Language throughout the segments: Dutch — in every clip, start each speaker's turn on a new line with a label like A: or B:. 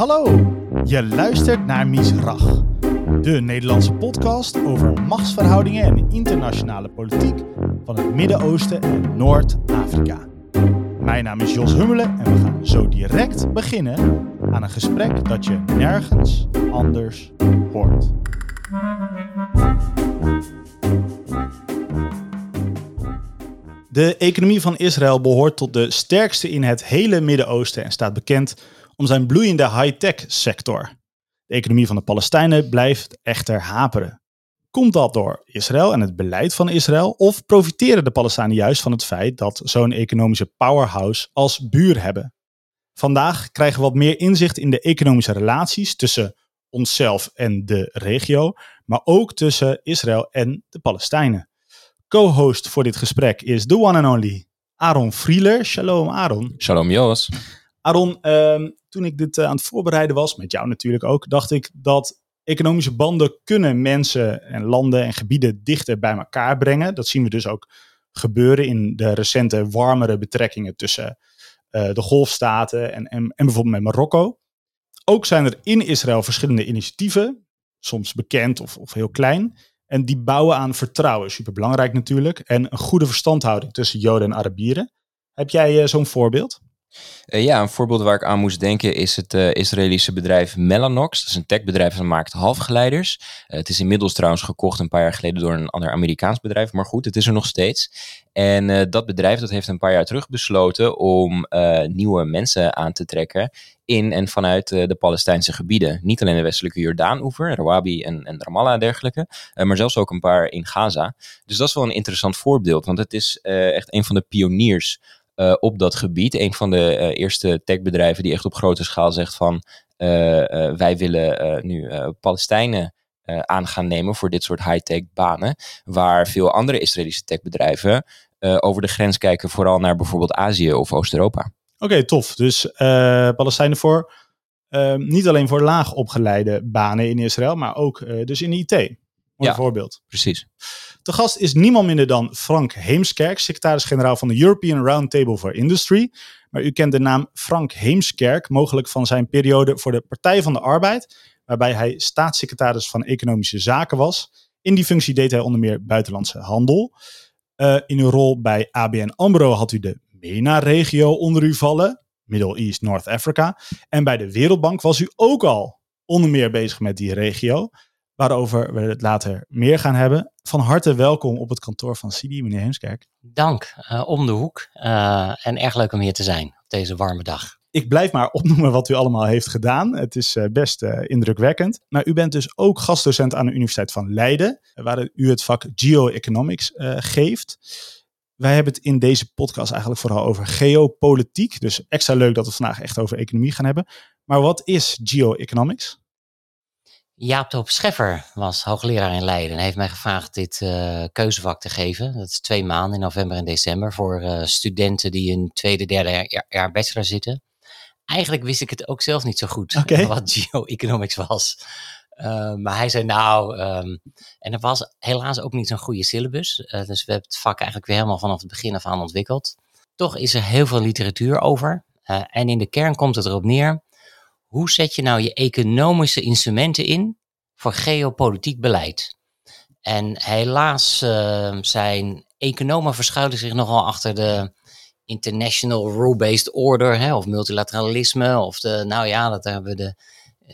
A: Hallo, je luistert naar Misrach, de Nederlandse podcast over machtsverhoudingen en internationale politiek van het Midden-Oosten en Noord-Afrika. Mijn naam is Jos Hummelen en we gaan zo direct beginnen aan een gesprek dat je nergens anders hoort. De economie van Israël behoort tot de sterkste in het hele Midden-Oosten en staat bekend om zijn bloeiende high-tech sector. De economie van de Palestijnen blijft echter haperen. Komt dat door Israël en het beleid van Israël? Of profiteren de Palestijnen juist van het feit dat zo'n economische powerhouse als buur hebben? Vandaag krijgen we wat meer inzicht in de economische relaties tussen onszelf en de regio, maar ook tussen Israël en de Palestijnen. Co-host voor dit gesprek is the one and only Aaron Frieler. Shalom Aaron.
B: Shalom Jos.
A: Aaron, ehm, toen ik dit eh, aan het voorbereiden was, met jou natuurlijk ook, dacht ik dat economische banden kunnen mensen en landen en gebieden dichter bij elkaar brengen. Dat zien we dus ook gebeuren in de recente warmere betrekkingen tussen uh, de golfstaten en, en, bijvoorbeeld met Marokko. Ook zijn er in Israël verschillende initiatieven, soms bekend of, of heel klein. En die bouwen aan vertrouwen, superbelangrijk natuurlijk. En een goede verstandhouding tussen Joden en Arabieren. Heb jij uh, zo'n voorbeeld?
B: Uh, ja, een voorbeeld waar ik aan moest denken is het uh, Israëlische bedrijf Mellanox. Dat is een techbedrijf dat maakt halfgeleiders. Uh, het is inmiddels trouwens gekocht een paar jaar geleden door een ander Amerikaans bedrijf. Maar goed, het is er nog steeds. En dat bedrijf dat heeft een paar jaar terug besloten om nieuwe mensen aan te trekken in en vanuit de Palestijnse gebieden. Niet alleen de westelijke Jordaan-oever, en, en Ramallah en dergelijke, maar zelfs ook een paar in Gaza. Dus dat is wel een interessant voorbeeld, want het is echt een van de pioniers uh, op dat gebied. Een van de uh, eerste techbedrijven die echt op grote schaal zegt van uh, wij willen nu Palestijnen aan gaan nemen voor dit soort high-tech banen. Waar veel andere Israëlische techbedrijven over de grens kijken, vooral naar bijvoorbeeld Azië of Oost-Europa.
A: Oké, okay, tof. Dus Palestijnen voor niet alleen voor laag opgeleide banen in Israël, maar ook dus in IT. Mooi ja, voorbeeld.
B: Precies.
A: De gast is niemand minder dan Frank Heemskerk, secretaris-generaal van de European Roundtable for Industry. Maar u kent de naam Frank Heemskerk mogelijk van zijn periode voor de Partij van de Arbeid, waarbij hij staatssecretaris van Economische Zaken was. In die functie deed hij onder meer buitenlandse handel. Uh, in uw rol bij ABN AMRO had u de MENA-regio onder u vallen, Middle East, North Africa. En bij de Wereldbank was u ook al onder meer bezig met die regio waarover we het later meer gaan hebben. Van harte welkom op het kantoor van Sidi, meneer Heemskerk.
C: Dank, uh, om de hoek. Uh, en erg leuk om hier te zijn op deze warme dag.
A: Ik blijf maar opnoemen wat u allemaal heeft gedaan. Het is uh, best indrukwekkend. Maar u bent dus ook gastdocent aan de Universiteit van Leiden, waar u het vak Geoeconomics geeft. Wij hebben het in deze podcast eigenlijk vooral over geopolitiek. Dus extra leuk dat we vandaag echt over economie gaan hebben. Maar wat is geoeconomics?
C: Jaap Top Scheffer was hoogleraar in Leiden en heeft mij gevraagd dit uh, keuzevak te geven. Dat is twee maanden in november en december voor uh, studenten die in tweede, derde jaar, jaar, bachelor zitten. Eigenlijk wist ik het ook zelf niet zo goed okay. wat geoeconomics was. Uh, maar hij zei nou, um, en er was helaas ook niet zo'n goede syllabus. dus we hebben het vak eigenlijk weer helemaal vanaf het begin af aan ontwikkeld. Toch is er heel veel literatuur over. en in de kern komt het erop neer hoe zet je nou je economische instrumenten in voor geopolitiek beleid? En helaas uh, zijn economen verschuilen zich nogal achter de international rule-based order hè, of multilateralisme. Of de, nou ja, dat hebben we de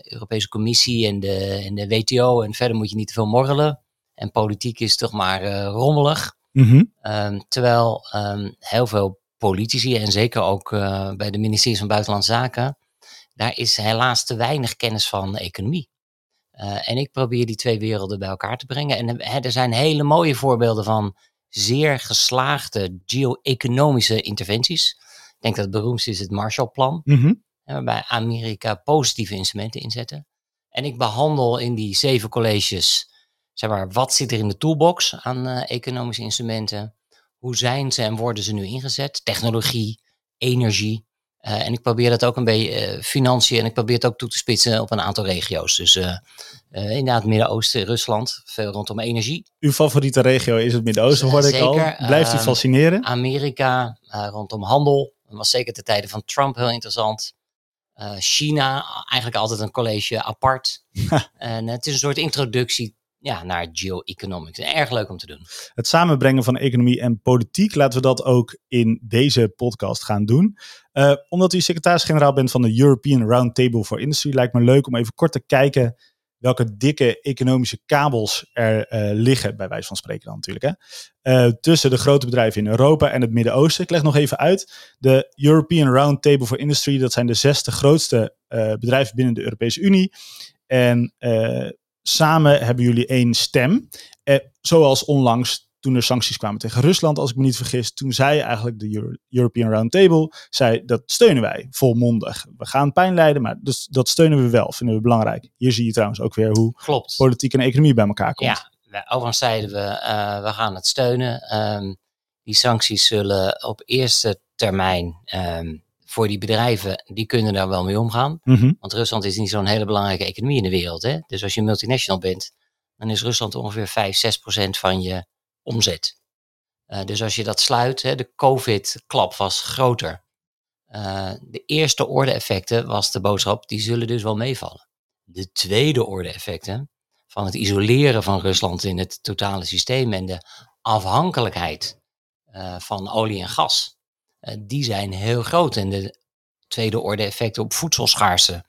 C: Europese Commissie en de, en de WTO. En verder moet je niet te veel morrelen. En politiek is toch maar uh, rommelig. Mm -hmm. um, terwijl um, heel veel politici en zeker ook uh, bij de ministeries van Buitenlandse Zaken daar is helaas te weinig kennis van de economie. Uh, en ik probeer die twee werelden bij elkaar te brengen. En uh, er zijn hele mooie voorbeelden van zeer geslaagde geo-economische interventies. Ik denk dat het beroemdste is het Marshallplan, mm -hmm. waarbij Amerika positieve instrumenten inzetten. En ik behandel in die zeven colleges, zeg maar, wat zit er in de toolbox aan uh, economische instrumenten? Hoe zijn ze en worden ze nu ingezet? Technologie, energie, en ik probeer dat ook een beetje uh, financiën en ik probeer het ook toe te spitsen op een aantal regio's. Dus uh, inderdaad Midden-Oosten, Rusland, veel rondom energie.
A: Uw favoriete regio is het Midden-Oosten, hoorde ik al. Blijft u fascineren?
C: Amerika, rondom handel. Dat was zeker ten tijde van Trump heel interessant. Eh, China, eigenlijk altijd een college apart. en het is een soort introductie ja, naar geoeconomics. Erg leuk om te doen.
A: Het samenbrengen van economie en politiek, laten we dat ook in deze podcast gaan doen. Uh, omdat u secretaris-generaal bent van de European Roundtable for Industry, lijkt me leuk om even kort te kijken welke dikke economische kabels er uh, liggen, bij wijze van spreken dan natuurlijk. Hè? Uh, tussen de grote bedrijven in Europa en het Midden-Oosten. Ik leg nog even uit. De European Roundtable for Industry, dat zijn de zesde grootste bedrijven binnen de Europese Unie. En samen hebben jullie één stem. zoals onlangs toen er sancties kwamen tegen Rusland, als ik me niet vergis, toen zei eigenlijk de Euro European Roundtable, zei dat steunen wij volmondig. We gaan pijn lijden, maar dus, dat steunen we wel, vinden we belangrijk. Hier zie je trouwens ook weer hoe
C: Klopt.
A: politiek en economie bij elkaar komt.
C: Ja, overigens zeiden we, uh, we gaan het steunen. Um, die sancties zullen op eerste termijn um, voor die bedrijven, die kunnen daar wel mee omgaan.
A: Mm -hmm.
C: Want Rusland is niet zo'n hele belangrijke economie in de wereld. Hè? Dus als je multinational bent, dan is Rusland ongeveer 5, 6 procent van je omzet. Uh, dus als je dat sluit, hè, de COVID-klap was groter. Uh, de eerste orde effecten was de boodschap, die zullen dus wel meevallen. De tweede orde effecten van het isoleren van Rusland in het totale systeem en de afhankelijkheid uh, van olie en gas, die zijn heel groot. En de tweede orde effecten op voedselschaarste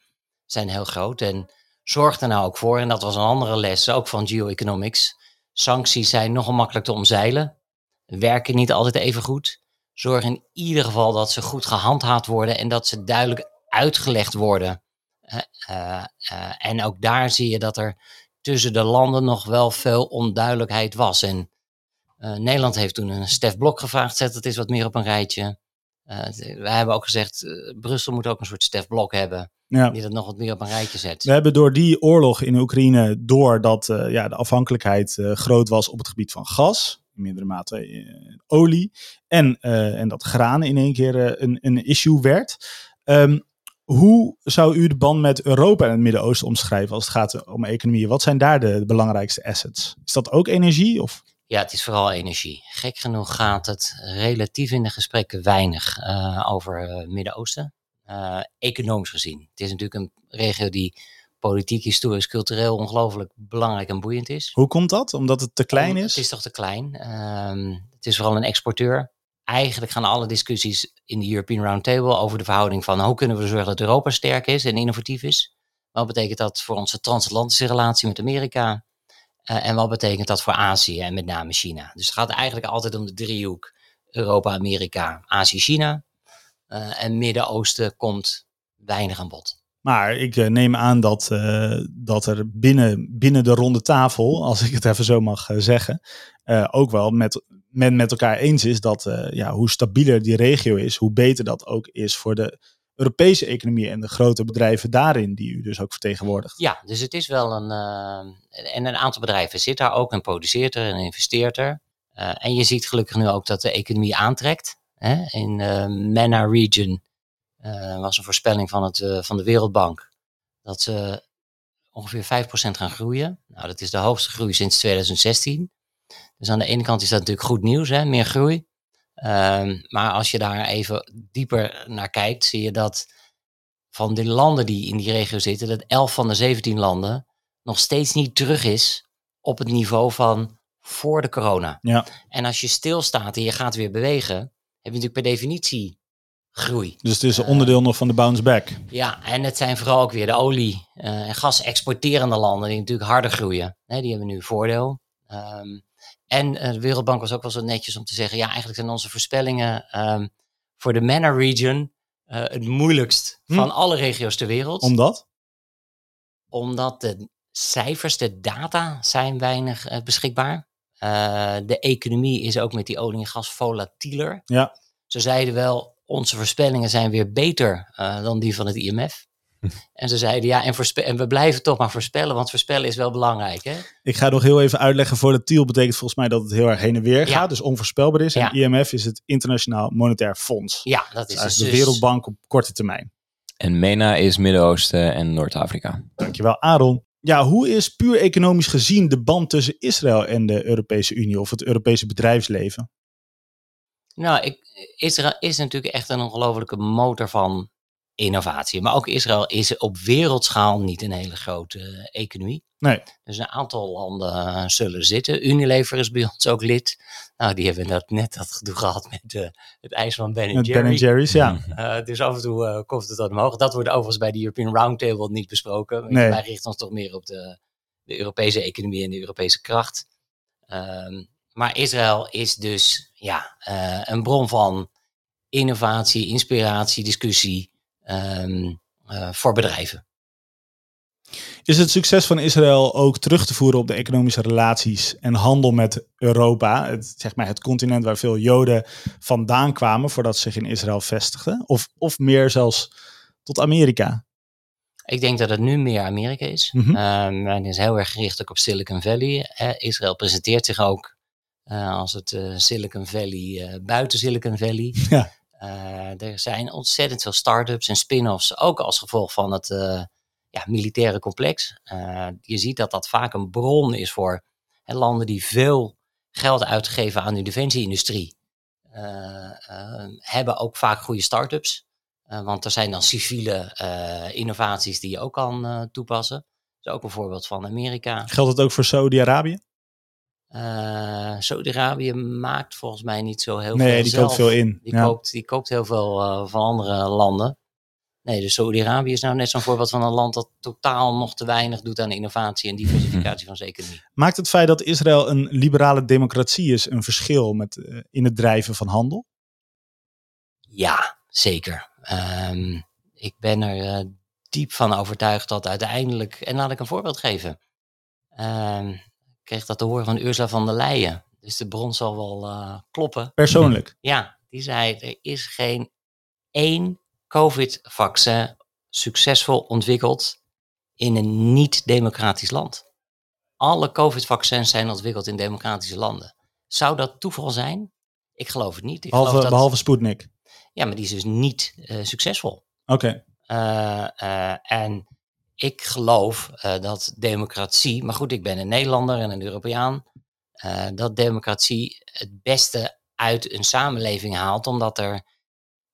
C: zijn heel groot. En zorg er nou ook voor, en dat was een andere les, ook van geoeconomics, Sancties zijn nogal makkelijk te omzeilen, werken niet altijd even goed. Zorg in ieder geval dat ze goed gehandhaafd worden en dat ze duidelijk uitgelegd worden. Uh, uh, en ook daar zie je dat er tussen de landen nog wel veel onduidelijkheid was. En Nederland heeft toen een Stef Blok gevraagd, zet het eens wat meer op een rijtje. Wij hebben ook gezegd, Brussel moet ook een soort Stef Blok hebben.
A: Ja.
C: Die dat nog wat meer op een rijtje zet.
A: We hebben door die oorlog in Oekraïne, doordat uh, ja, de afhankelijkheid uh, groot was op het gebied van gas, in mindere mate uh, olie, en, en dat graan in één keer een, een issue werd. Um, hoe zou u de band met Europa en het Midden-Oosten omschrijven als het gaat om economie? Wat zijn daar de, de belangrijkste assets? Is dat ook energie? Of?
C: Ja, het is vooral energie. Gek genoeg gaat het relatief in de gesprekken weinig over het Midden-Oosten. Uh, economisch gezien. Het is natuurlijk een regio die politiek, historisch, cultureel ongelooflijk belangrijk en boeiend is.
A: Hoe komt dat? Omdat het te klein
C: Om,
A: is?
C: Het is toch te klein. Um, het is vooral een exporteur. Eigenlijk gaan alle discussies in de European Roundtable over de verhouding van hoe kunnen we zorgen dat Europa sterk is en innovatief is. Wat betekent dat voor onze transatlantische relatie met Amerika? Uh, en wat betekent dat voor Azië en met name China? Dus het gaat eigenlijk altijd om de driehoek Europa, Amerika, Azië, China. Uh, en Midden-Oosten komt weinig aan bod.
A: Maar ik uh, neem aan dat, dat er binnen, binnen de ronde tafel, als ik het even zo mag zeggen, ook wel met, men met elkaar eens is dat ja, hoe stabieler die regio is, hoe beter dat ook is voor de Europese economie en de grote bedrijven daarin, die u dus ook vertegenwoordigt.
C: Ja, dus het is wel een. en een aantal bedrijven zit daar ook en produceert er en investeert er. en je ziet gelukkig nu ook dat de economie aantrekt. Hè? In de uh, MENA region was een voorspelling van, het, van de Wereldbank dat ze ongeveer 5% gaan groeien. Nou, dat is de hoogste groei sinds 2016. Dus aan de ene kant is dat natuurlijk goed nieuws, hè? meer groei. Um, maar als je daar even dieper naar kijkt, zie je dat van de landen die in die regio zitten, dat 11 van de 17 landen nog steeds niet terug is op het niveau van voor de corona.
A: Ja.
C: En als je stilstaat en je gaat weer bewegen, heb je natuurlijk per definitie groei.
A: Dus het is een onderdeel uh, nog van de bounce back.
C: Ja, en het zijn vooral ook weer de olie- uh, en gas-exporterende landen die natuurlijk harder groeien. Nee, die hebben nu voordeel. Um, en uh, de Wereldbank was ook wel zo netjes om te zeggen, ja, eigenlijk zijn onze voorspellingen um, voor de MENA region het moeilijkst hm. van alle regio's ter wereld.
A: Omdat?
C: Omdat de cijfers, de data zijn weinig beschikbaar. Uh, de economie is ook met die olie en gas volatieler.
A: Ja.
C: Ze zeiden wel, onze voorspellingen zijn weer beter dan die van het IMF. En ze zeiden, ja, en, en, we blijven toch maar voorspellen, want voorspellen is wel belangrijk. Hè?
A: Ik ga nog heel even uitleggen, volatiel betekent volgens mij dat het heel erg heen en weer gaat, dus onvoorspelbaar is. En. IMF is het Internationaal Monetair Fonds.
C: Ja, dat is
A: dus,
C: dus
A: de Wereldbank op korte termijn.
B: En MENA is Midden-Oosten en Noord-Afrika.
A: Dankjewel, Aaron. Ja, hoe is puur economisch gezien de band tussen Israël en de Europese Unie of het Europese bedrijfsleven?
C: Nou, ik, Israël is natuurlijk echt een ongelofelijke motor van innovatie. Maar ook Israël is op wereldschaal niet een hele grote economie.
A: Nee.
C: Dus een aantal landen zullen zitten. Unilever is bij ons ook lid. Nou, die hebben dat net dat gedoe gehad met uh, het ijs van Ben Jerry.
A: Ben Jerry's, ja.
C: Uh, dus af en toe uh, komt het dan omhoog. Dat wordt overigens bij de European Roundtable niet besproken.
A: Nee.
C: Wij richten ons toch meer op de, de Europese economie en de Europese kracht. Um, maar Israël is dus ja, een bron van innovatie, inspiratie, discussie um, voor bedrijven.
A: Is het succes van Israël ook terug te voeren op de economische relaties en handel met Europa? Het, zeg maar het continent waar veel Joden vandaan kwamen voordat ze zich in Israël vestigden? Of, of meer zelfs tot Amerika?
C: Ik denk dat het nu meer Amerika is. Um, en is heel erg gericht ook op Silicon Valley. Eh, Israël presenteert zich ook uh, als het uh, Silicon Valley uh, buiten Silicon Valley.
A: Ja.
C: Uh, er zijn ontzettend veel start-ups en spin-offs, ook als gevolg van het uh, ja, militaire complex. Uh, je ziet dat dat vaak een bron is voor hè, landen die veel geld uitgeven aan de defensieindustrie. hebben ook vaak goede start-ups. want er zijn dan civiele innovaties die je ook kan toepassen. Dat is ook een voorbeeld van Amerika.
A: Geldt het ook voor Saudi-Arabië?
C: Uh, Saudi-Arabië maakt volgens mij niet zo heel
A: nee,
C: veel.
A: die
C: zelf.
A: koopt veel in.
C: Die,
A: ja.
C: koopt, die koopt heel veel uh, van andere landen. Nee, dus Saudi-Arabië is nou net zo'n voorbeeld van een land dat totaal nog te weinig doet aan innovatie en diversificatie van zijn economie.
A: Maakt het feit dat Israël een liberale democratie is een verschil met, uh, in het drijven van handel?
C: Ja, zeker. Um, ik ben er diep van overtuigd dat uiteindelijk, en laat ik een voorbeeld geven. Um, kreeg dat te horen van Ursula van der Leyen. Dus de bron zal wel uh, kloppen.
A: Persoonlijk?
C: Ja, die zei er is geen één COVID-vaccin succesvol ontwikkeld in een niet-democratisch land. Alle COVID-vaccins zijn ontwikkeld in democratische landen. Zou dat toeval zijn? Ik geloof het niet. Ik
A: behalve,
C: geloof dat...
A: behalve Sputnik?
C: Ja, maar die is dus niet uh, succesvol.
A: Oké. Okay.
C: Uh, en ik geloof uh, dat democratie, maar goed, ik ben een Nederlander en een Europeaan, uh, dat democratie het beste uit een samenleving haalt, omdat er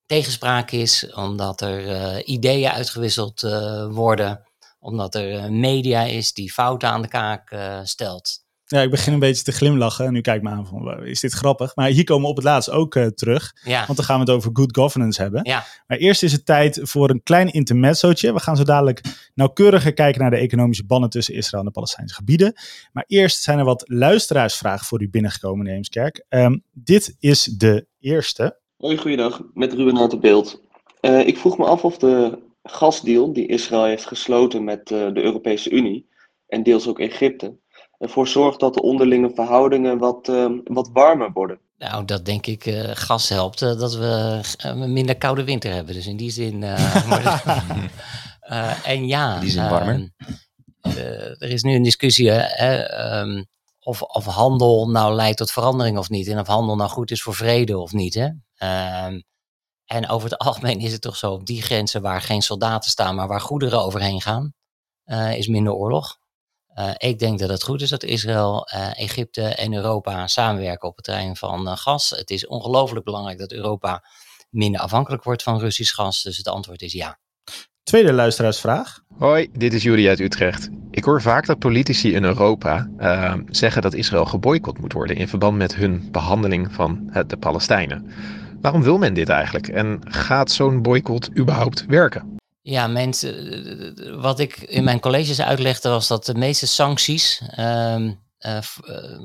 C: tegenspraak is, omdat er uh, ideeën uitgewisseld worden, omdat er media is die fouten aan de kaak stelt.
A: Ja, ik begin een beetje te glimlachen en nu kijk me aan van, is dit grappig? Maar hier komen we op het laatst ook uh, terug,
C: ja.
A: want dan gaan we het over good governance hebben.
C: Ja.
A: Maar eerst is het tijd voor een klein intermezzootje. We gaan zo dadelijk nauwkeuriger kijken naar de economische banden tussen Israël en de Palestijnse gebieden. Maar eerst zijn er wat luisteraarsvragen voor u binnengekomen in Eemskerk. Um, dit is de eerste.
D: Hoi, goeiedag. Met Ruben uit de beeld. Uh, ik vroeg me af of de gasdeal die Israël heeft gesloten met uh, de Europese Unie en deels ook Egypte ervoor zorgt dat de onderlinge verhoudingen wat, uh, wat warmer worden.
C: Nou, dat denk ik uh, gas helpt uh, dat we een minder koude winter hebben. Dus in die zin. en ja.
B: In die zin warmer.
C: er is nu een discussie um, of, of handel nou leidt tot verandering of niet. En of handel nou goed is voor vrede of niet. Hè? Um, en over het algemeen is het toch zo: op die grenzen waar geen soldaten staan, maar waar goederen overheen gaan, is minder oorlog. Uh, ik denk dat het goed is dat Israël, uh, Egypte en Europa samenwerken op het terrein van uh, gas. Het is ongelooflijk belangrijk dat Europa minder afhankelijk wordt van Russisch gas. Dus het antwoord is ja.
A: Tweede luisteraarsvraag.
E: Hoi, dit is Juri uit Utrecht. Ik hoor vaak dat politici in Europa zeggen dat Israël geboycott moet worden in verband met hun behandeling van de Palestijnen. Waarom wil men dit eigenlijk en gaat zo'n boycott überhaupt werken?
C: Ja, mensen, wat ik in mijn colleges uitlegde was dat de meeste sancties uh, uh,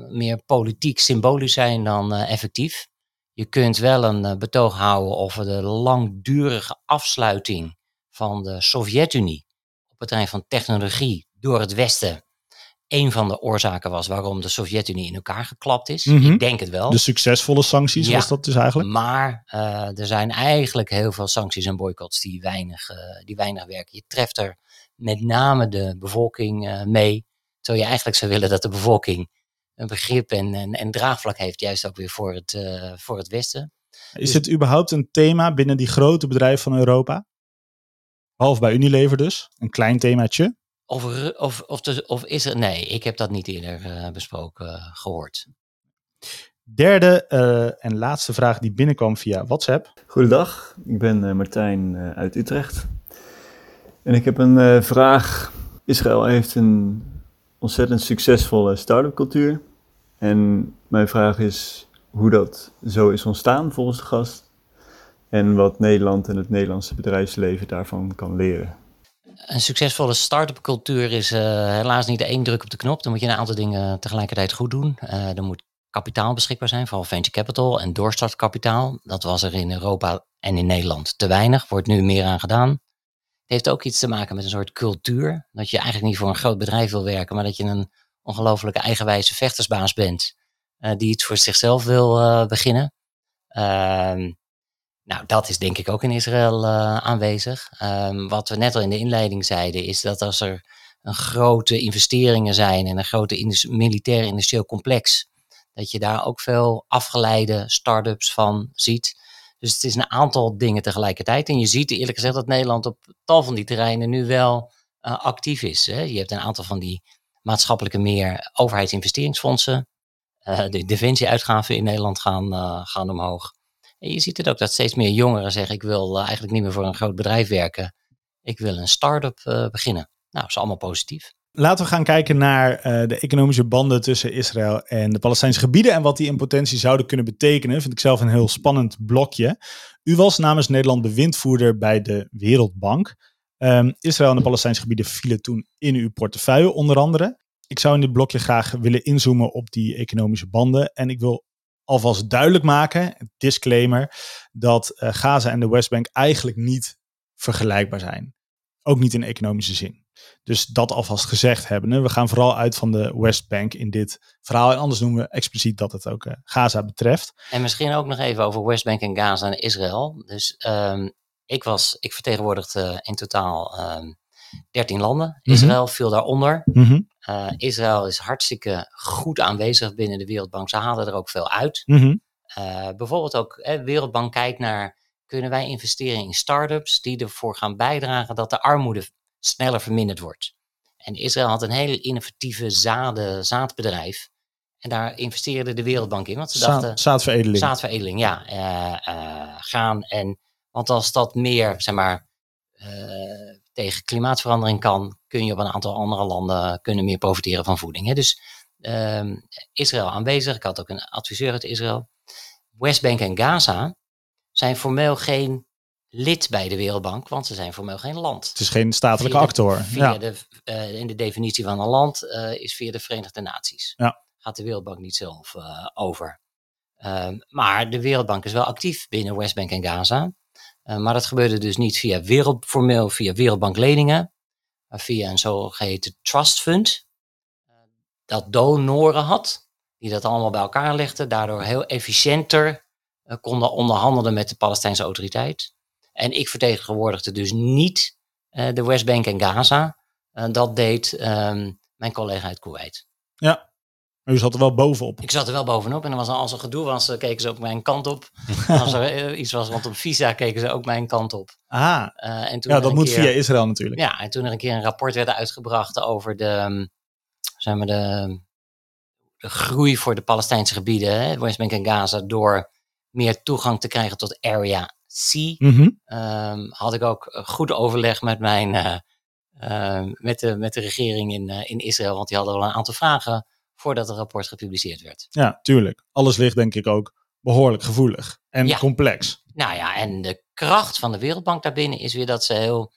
C: meer politiek symbolisch zijn dan uh, effectief. Je kunt wel een betoog houden over de langdurige afsluiting van de Sovjet-Unie op het terrein van technologie door het Westen een van de oorzaken was waarom de Sovjet-Unie in elkaar geklapt is.
A: Mhm.
C: Mm -hmm. Ik denk het wel.
A: De succesvolle sancties ja, was dat dus eigenlijk?
C: Maar uh, er zijn eigenlijk heel veel sancties en boycotts die weinig, uh, die weinig werken. Je treft er met name de bevolking uh, mee. Terwijl je eigenlijk zou willen dat de bevolking een begrip en, en, en draagvlak heeft, juist ook weer voor het, voor het Westen.
A: Is dus, het überhaupt een thema binnen die grote bedrijven van Europa? Behalve bij Unilever dus, een klein themaatje.
C: Of, of, of, de, of is er. Nee, ik heb dat niet eerder uh, besproken uh, gehoord.
A: Derde uh, en laatste vraag die binnenkwam via WhatsApp.
F: Goedendag, ik ben uh, Martijn uh, uit Utrecht. En ik heb een vraag. Israël heeft een ontzettend succesvolle start-up cultuur. En mijn vraag is hoe dat zo is ontstaan volgens de gast. En wat Nederland en het Nederlandse bedrijfsleven daarvan kan leren.
C: Een succesvolle start-up cultuur is helaas niet één druk op de knop. Dan moet je een aantal dingen tegelijkertijd goed doen. er moet kapitaal beschikbaar zijn, vooral venture capital en doorstartkapitaal. Dat was er in Europa en in Nederland te weinig, wordt nu meer aan gedaan. Het heeft ook iets te maken met een soort cultuur. Dat je eigenlijk niet voor een groot bedrijf wil werken, maar dat je een ongelofelijke eigenwijze vechtersbaas bent. Uh, die iets voor zichzelf wil uh, beginnen. Uh, nou, dat is denk ik ook in Israël uh, aanwezig. Ehm, wat we net al in de inleiding zeiden, is dat als er een grote investeringen zijn en een grote militair industrieel complex, dat je daar ook veel afgeleide start-ups van ziet. Dus het is een aantal dingen tegelijkertijd. En je ziet eerlijk gezegd dat Nederland op tal van die terreinen nu wel uh, actief is. Hè. Je hebt een aantal van die maatschappelijke meer overheidsinvesteringsfondsen. Uh, de defensieuitgaven in Nederland gaan, gaan omhoog. Je ziet het ook dat steeds meer jongeren zeggen: Ik wil eigenlijk niet meer voor een groot bedrijf werken. Ik wil een start-up beginnen. Nou, dat is allemaal positief.
A: Laten we gaan kijken naar uh, de economische banden tussen Israël en de Palestijnse gebieden en wat die in potentie zouden kunnen betekenen. Vind ik zelf een heel spannend blokje. U was namens Nederland bewindvoerder bij de Wereldbank. Um, Israël en de Palestijnse gebieden vielen toen in uw portefeuille onder andere. Ik zou in dit blokje graag willen inzoomen op die economische banden. En ik wil alvast duidelijk maken, disclaimer, dat uh, Gaza en de Westbank eigenlijk niet vergelijkbaar zijn. Ook niet in economische zin. Dus dat alvast gezegd hebben. We gaan vooral uit van de Westbank in dit verhaal. En anders noemen we expliciet dat het ook uh, Gaza betreft.
C: En misschien ook nog even over Westbank en Gaza en Israël. Dus um, ik, was, ik vertegenwoordigde in totaal um, ehm, 13 landen. Mhm. Israël viel daaronder. Mm uh, Israël is hartstikke goed aanwezig binnen de Wereldbank. Ze halen er ook veel uit. Mm uh, bijvoorbeeld ook, de Wereldbank kijkt naar kunnen wij investeren in start-ups die ervoor gaan bijdragen dat de armoede sneller verminderd wordt. En Israël had een hele innovatieve zaden, zaadbedrijf. En daar investeerde de Wereldbank in. Want ze dachten.
A: Zaadveredeling.
C: Zaadveredeling, ja. Uh, gaan. En, want als dat meer, zeg maar. Uh, tegen klimaatverandering kan, kun je op een aantal andere landen kunnen meer profiteren van voeding. Hè? Dus ehm, Israël aanwezig. Ik had ook een adviseur uit Israël. Westbank en Gaza zijn formeel geen lid bij de Wereldbank, want ze zijn formeel geen land.
A: Het is geen statelijke actor.
C: Via ja. de, uh, in de definitie van een land uh, is via de Verenigde Naties. Ja. Gaat de Wereldbank niet zelf uh, over. Ehm, maar de Wereldbank is wel actief binnen Westbank en Gaza. Maar dat gebeurde dus niet via wereld, formeel via Wereldbankleningen, maar via een zogeheten trust fund. dat donoren had, die dat allemaal bij elkaar legden, daardoor heel efficiënter konden onderhandelen met de Palestijnse autoriteit. En ik vertegenwoordigde dus niet de Westbank en Gaza. Dat deed um, mijn collega uit Kuwait.
A: Ja, maar u zat er wel bovenop.
C: Ik zat er wel bovenop. En was, als er gedoe was, keken ze ook mijn kant op. als er iets was rondom visa, keken ze ook mijn kant op.
A: Ah, uh, en toen ja, dat moet keer, via Israël natuurlijk.
C: Ja, en toen er een keer een rapport werd uitgebracht over de, um, zeg maar de, de groei voor de Palestijnse gebieden, hè, Westbank en Gaza, door meer toegang te krijgen tot Area C, mm had ik ook goed overleg met mijn uh, met, de, met de regering in, in Israël, want die hadden wel een aantal vragen voordat het rapport gepubliceerd werd.
A: Ja, tuurlijk. Alles ligt denk ik ook behoorlijk gevoelig en ja. complex.
C: Nou ja, en de kracht van de Wereldbank daarbinnen is weer dat ze heel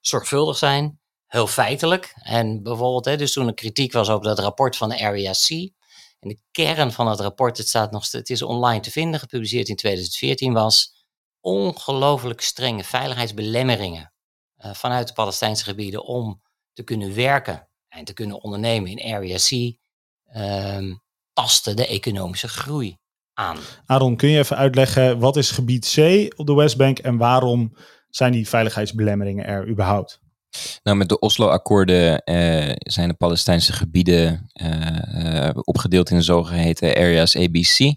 C: zorgvuldig zijn, heel feitelijk. En bijvoorbeeld, hè, dus toen er kritiek was op dat rapport van de Area C, en de kern van het rapport, het, staat nog, het is online te vinden, gepubliceerd in 2014, was ongelooflijk strenge veiligheidsbelemmeringen uh, vanuit de Palestijnse gebieden om te kunnen werken en te kunnen ondernemen in Area C, um, tasten de economische groei aan.
A: Aaron, kun je even uitleggen wat is gebied C op de Westbank en waarom zijn die veiligheidsbelemmeringen er überhaupt?
B: Nou, met de Oslo-akkoorden uh, zijn de Palestijnse gebieden uh, opgedeeld in de zogeheten areas ABC.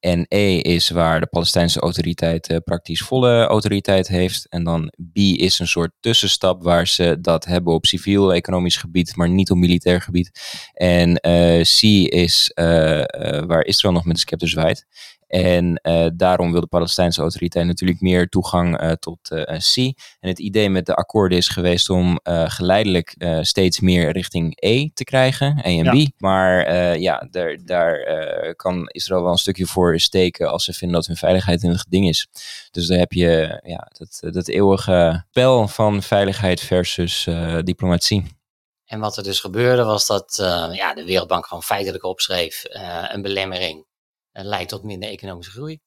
B: NE is waar de Palestijnse autoriteit uh, praktisch volle autoriteit heeft. En dan B is een soort tussenstap waar ze dat hebben op civiel-economisch gebied, maar niet op militair gebied. En C is waar Israël nog met de scepter zwaait. En uh, daarom wil de Palestijnse autoriteit natuurlijk meer toegang uh, tot uh, C. En het idee met de akkoorden is geweest om geleidelijk steeds meer richting E te krijgen, E en B. Maar ja, daar, daar kan Israël wel een stukje voor steken als ze vinden dat hun veiligheid in het geding is. Dus dan heb je ja, dat, dat eeuwige spel van veiligheid versus diplomatie.
C: En wat er dus gebeurde was dat ja, de Wereldbank gewoon feitelijk opschreef een belemmering eh, leidt tot minder economische groei.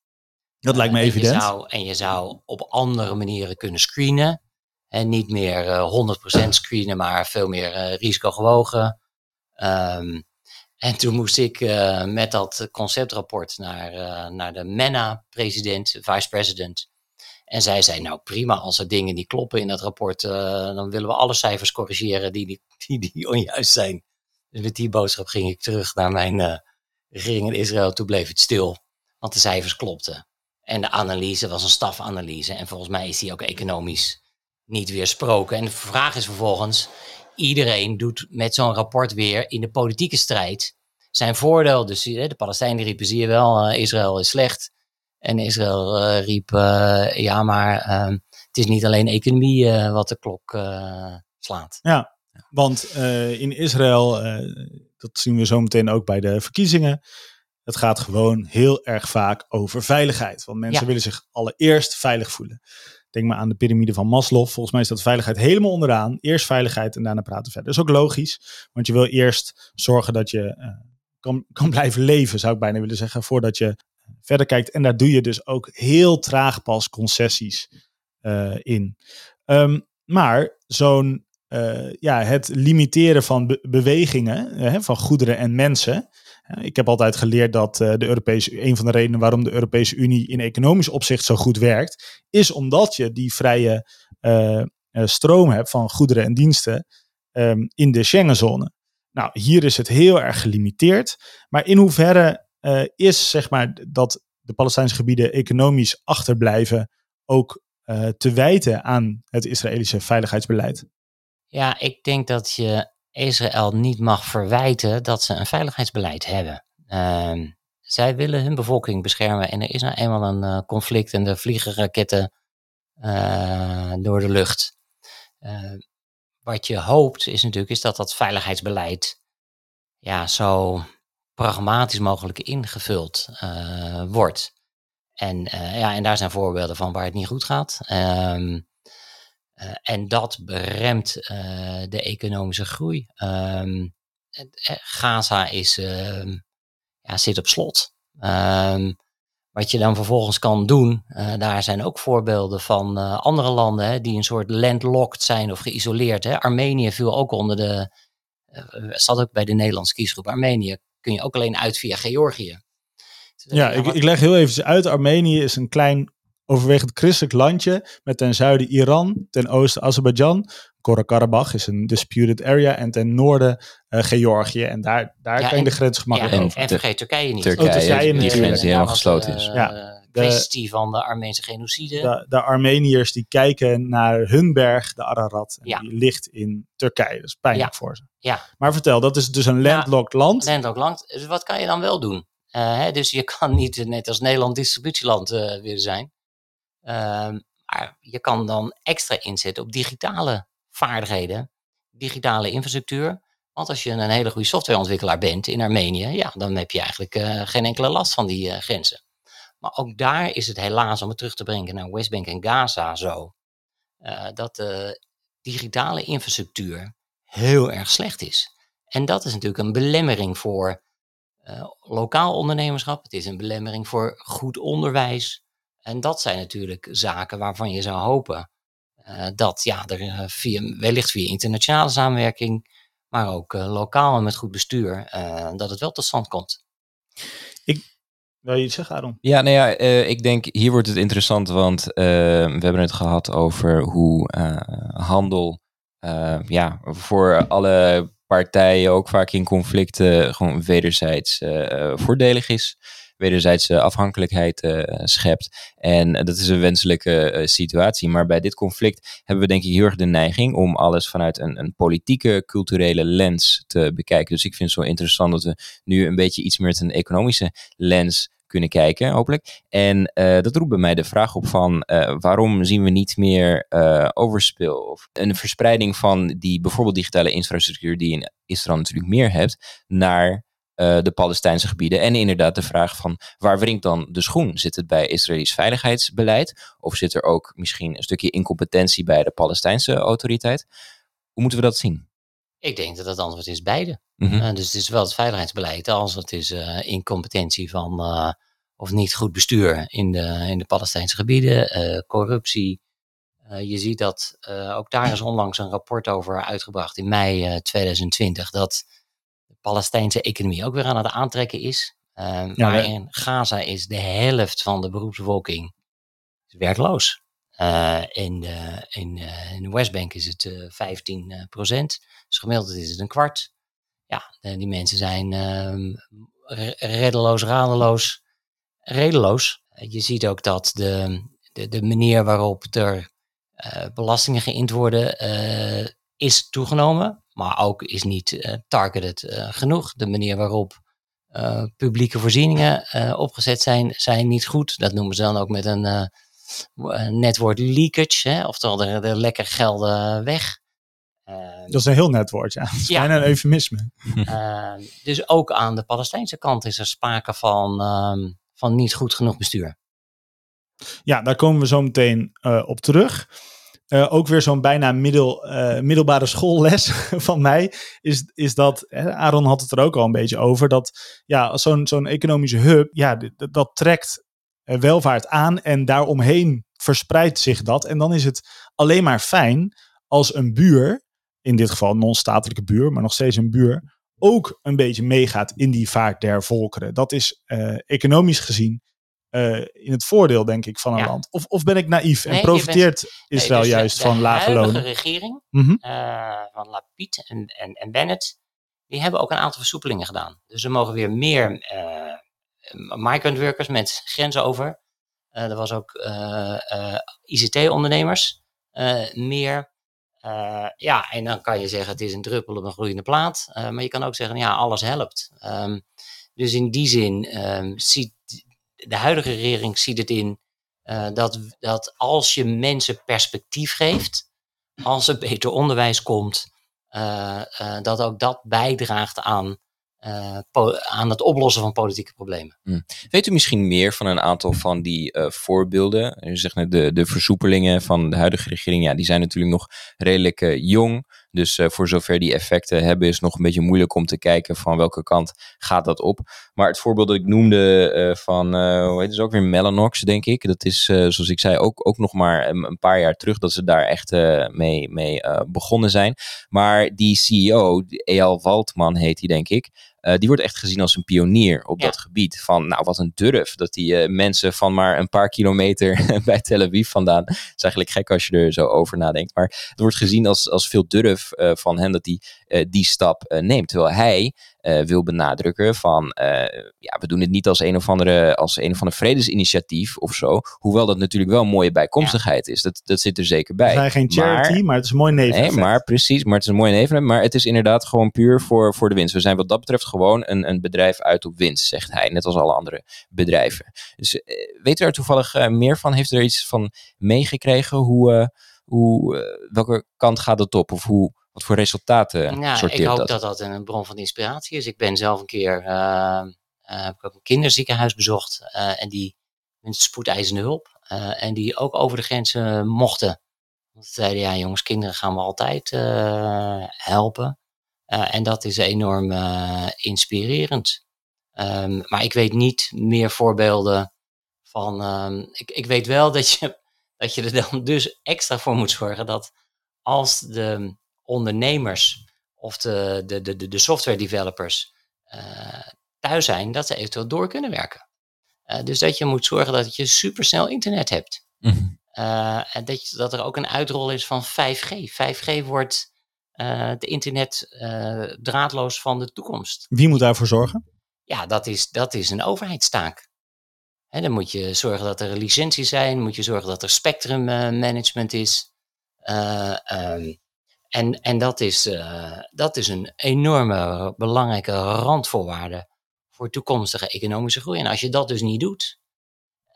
A: Dat lijkt me
C: eh,
A: evident.
C: En je, zou, en je zou op andere manieren kunnen screenen. En niet meer uh, 100% screenen, maar veel meer uh, risicogewogen. Um, en toen moest ik uh, met dat conceptrapport naar, naar de MENA-president, vice-president. En zij zei, nou prima, als er dingen niet kloppen in dat rapport, dan willen we alle cijfers corrigeren die, die, die, die onjuist zijn. Dus met die boodschap ging ik terug naar mijn regering in Israël, toen bleef het stil. Want de cijfers klopten. En de analyse was een stafanalyse. En volgens mij is die ook economisch niet weersproken. En de vraag is vervolgens, iedereen doet met zo'n rapport weer in de politieke strijd zijn voordeel. Dus de Palestijnen riepen, zie je wel, uh, Israël is slecht. En Israël uh, riep, ja, maar ehm, het is niet alleen economie wat de klok slaat.
A: Ja, want in Israël dat zien we zo meteen ook bij de verkiezingen. Het gaat gewoon heel erg vaak over veiligheid. Want mensen
C: Ja.
A: willen zich allereerst veilig voelen. Denk maar aan de piramide van Maslow. Volgens mij is dat veiligheid helemaal onderaan. Eerst veiligheid en daarna praten verder. Dat is ook logisch. Want je wil eerst zorgen dat je eh, kan, kan blijven leven, zou ik bijna willen zeggen, voordat je verder kijkt. En daar doe je dus ook heel traag pas concessies eh, in. Ehm, maar zo'n eh, ja, het limiteren van be- bewegingen eh, van goederen en mensen. Eh, ik heb altijd geleerd dat de Europese, een van de redenen waarom de Europese Unie in economisch opzicht zo goed werkt, is omdat je die vrije stroom hebt van goederen en diensten ehm, in de Schengenzone. Nou, hier is het heel erg gelimiteerd. Maar in hoeverre is zeg maar dat de Palestijnse gebieden economisch achterblijven ook te wijten aan het Israëlische veiligheidsbeleid?
C: Ja, ik denk dat je Israël niet mag verwijten dat ze een veiligheidsbeleid hebben. Ehm, zij willen hun bevolking beschermen en er is nou eenmaal een eh, conflict en er vliegen raketten eh, door de lucht. Eh, wat je hoopt is natuurlijk is dat dat veiligheidsbeleid ja, zo pragmatisch mogelijk ingevuld eh, wordt. En, ja, en daar zijn voorbeelden van waar het niet goed gaat. Ehm, eh, en dat beremt eh, de economische groei. Ehm, eh, Gaza is, ehm, ja, zit op slot. Ehm, wat je dan vervolgens kan doen, eh, daar zijn ook voorbeelden van eh, andere landen hè, die een soort landlocked zijn of geïsoleerd. Hè. Armenië viel ook onder de, eh, zat ook bij de Nederlandse kiesgroep. Armenië kun je ook alleen uit via Georgië. Dus,
A: Ja, ik,
C: wat-
A: ik leg heel even uit. Armenië is een klein, overwegend christelijk landje. Met ten zuiden Iran, ten oosten Azerbeidzjan. Kora-Karabach is een disputed area. En ten noorden eh, Georgië. En daar, daar
C: Ja,
A: kan je de grens
C: ja,
A: gemakkelijk
C: en,
A: over.
C: en vergeet Turkije niet.
B: Turkije,
A: Oh, Turkije
B: die grens die
C: Ja,
B: helemaal gesloten is.
C: eh,
A: Ja, de-
C: kwestie van de Armeense genocide.
A: De, de Armeniërs die kijken naar hun berg, de Ararat. En
C: Ja.
A: Die ligt in Turkije. Dat is pijnlijk
C: Ja.
A: voor ze.
C: Ja.
A: Maar vertel, dat is dus een
C: Ja.
A: landlocked land.
C: Land ook lang. Dus wat kan je dan wel doen? Eh, hè, dus je kan niet eh, net als Nederland distributieland eh willen zijn. Ehm, maar je kan dan extra inzetten op digitale vaardigheden, digitale infrastructuur. Want als je een hele goede softwareontwikkelaar bent in Armenië, ja, dan heb je eigenlijk eh, geen enkele last van die eh, grenzen. Maar ook daar is het helaas, om het terug te brengen naar Westbank en Gaza zo, eh, dat de digitale infrastructuur heel erg slecht is. En dat is natuurlijk een belemmering voor lokaal ondernemerschap. Het is een belemmering voor goed onderwijs. En dat zijn natuurlijk zaken waarvan je zou hopen eh, dat ja, er eh, via, wellicht via internationale samenwerking, maar ook eh, lokaal en met goed bestuur, eh, dat het wel tot stand komt.
A: Wil je iets zeggen, Aaron?
B: Ja, nou ja, eh, ik denk hier wordt het interessant, want eh, we hebben het gehad over hoe eh, handel eh, ja, voor alle partijen, ook vaak in conflicten, gewoon wederzijds eh, voordelig is. Wederzijdse afhankelijkheid schept. En dat is een wenselijke situatie. Maar bij dit conflict hebben we denk ik heel erg de neiging om alles vanuit een, een politieke, culturele lens te bekijken. Dus ik vind het zo interessant dat we nu een beetje iets meer met een economische lens kunnen kijken, hopelijk. En dat roept bij mij de vraag op van waarom zien we niet meer uh, overspel of een verspreiding van die bijvoorbeeld digitale infrastructuur die in Israël natuurlijk meer hebt, naar de Palestijnse gebieden. En inderdaad de vraag van waar wringt dan de schoen? Zit het bij Israëlisch veiligheidsbeleid? Of zit er ook misschien een stukje incompetentie bij de Palestijnse autoriteit? Hoe moeten we dat zien?
C: Ik denk dat het antwoord is beide. Mm -hmm. uh, dus het is wel het veiligheidsbeleid als het is uh, incompetentie van of niet goed bestuur in de, in de Palestijnse gebieden, corruptie. je ziet dat ook daar is onlangs een rapport over uitgebracht in mei 2020 dat Palestijnse economie ook weer aan het aantrekken is. Ja, maar in Gaza is de helft van de beroepsbevolking werkloos. Uh, in, de, in, uh, in de Westbank is het uh, 15 procent. Dus gemiddeld is het een kwart. Ja, die mensen zijn ehm, reddeloos, radeloos, redeloos. Je ziet ook dat de, de, de manier waarop er belastingen geïnd worden is toegenomen. Maar ook is niet targeted genoeg. De manier waarop publieke voorzieningen opgezet zijn, zijn niet goed. Dat noemen ze dan ook met een net woord leakage, hè, oftewel er, er lekker gelden weg.
A: Uh, dat is een heel net woord, ja. Dat is ja. bijna een eufemisme.
C: Uh, dus ook aan de Palestijnse kant is er sprake van, uh, van niet goed genoeg bestuur.
A: Ja, daar komen we zo meteen uh, op terug. Uh, ook weer zo'n bijna middel, middelbare schoolles van mij is, is dat, Aaron had het er ook al een beetje over, dat ja, zo'n zo'n economische hub, ja, dat trekt eh, welvaart aan en daaromheen verspreidt zich dat. En dan is het alleen maar fijn als een buur, in dit geval een non-statelijke buur, maar nog steeds een buur, ook een beetje meegaat in die vaart der volkeren. Dat is economisch gezien uh, in het voordeel, denk ik, van een ja. land. Of, of ben ik naïef en nee, profiteert bent, Israël nee, dus juist de, van lage lonen?
C: De regering mm -hmm. uh, van Lapid en, en, en Bennett, die hebben ook een aantal versoepelingen gedaan. Dus ze mogen weer meer migrant workers met grenzen over. Uh, er was ook uh, uh, ICT-ondernemers meer. ja, en dan kan je zeggen het is een druppel op een groeiende plaat. maar je kan ook zeggen, ja, alles helpt. Um, dus in die zin um, ziet de huidige regering ziet het in dat, dat als je mensen perspectief geeft, als er beter onderwijs komt, dat ook dat bijdraagt aan aan het oplossen van politieke problemen.
B: Hm. Weet u misschien meer van een aantal van die voorbeelden? U zegt net de, de versoepelingen van de huidige regering, ja, die zijn natuurlijk nog redelijk jong. Dus voor zover die effecten hebben, is het nog een beetje moeilijk om te kijken van welke kant gaat dat op. Maar het voorbeeld dat ik noemde van, hoe heet het ook weer, Mellanox, denk ik. Dat is, zoals ik zei, ook, ook nog maar een, paar jaar terug dat ze daar echt mee, mee begonnen zijn. Maar die CEO, Eyal Waldman heet hij, denk ik. Uh, die wordt echt gezien als een pionier op ja. dat gebied. Van, nou, wat een durf. Dat die uh, mensen van maar een paar kilometer bij Tel Aviv vandaan. Het is eigenlijk gek als je er zo over nadenkt. Maar het wordt gezien als, als veel durf uh, van hen dat die die stap neemt. Terwijl hij wil benadrukken van, ja, we doen het niet als een of andere, als een of andere vredesinitiatief of zo. Hoewel dat natuurlijk wel een mooie bijkomstigheid ja. is. Dat, dat zit er zeker bij.
A: We zijn geen charity, maar, maar het is een mooi neveneffect.
B: Nee, maar precies. Maar het is een mooi neveneffect. Maar het is inderdaad gewoon puur voor, voor de winst. We zijn wat dat betreft gewoon een, een bedrijf uit op winst, zegt hij. Net als alle andere bedrijven. Dus uh, weet u er toevallig meer van? Heeft u er iets van meegekregen? Hoe, hoe, welke kant gaat het op? Of hoe, wat voor resultaten
C: ja,
B: sorteert
C: Ik hoop
B: dat?
C: dat dat een bron van inspiratie is. Ik ben zelf een keer heb ik ook een kinderziekenhuis bezocht. en die met spoedeisende hulp. en die ook over de grenzen mochten. Want ze zeiden, ja jongens, kinderen gaan we altijd helpen. Uh, en dat is enorm uh, inspirerend. Um, maar ik weet niet meer voorbeelden van. Um, ik, ik weet wel dat je, dat je er dan dus extra voor moet zorgen dat als de ondernemers of de, de, de, de software developers uh, thuis zijn, dat ze eventueel door kunnen werken. dus dat je moet zorgen dat je supersnel internet hebt. Mm -hmm. en dat, je, dat er ook een uitrol is van 5G. 5G wordt de internet draadloos van de toekomst.
A: Wie moet daarvoor zorgen?
C: Ja, dat is, dat is een overheidstaak. Hè, dan moet je zorgen dat er licenties zijn, moet je zorgen dat er spectrummanagement is. Uh, um, en en dat, is, uh, dat is een enorme belangrijke randvoorwaarde voor toekomstige economische groei. En als je dat dus niet doet,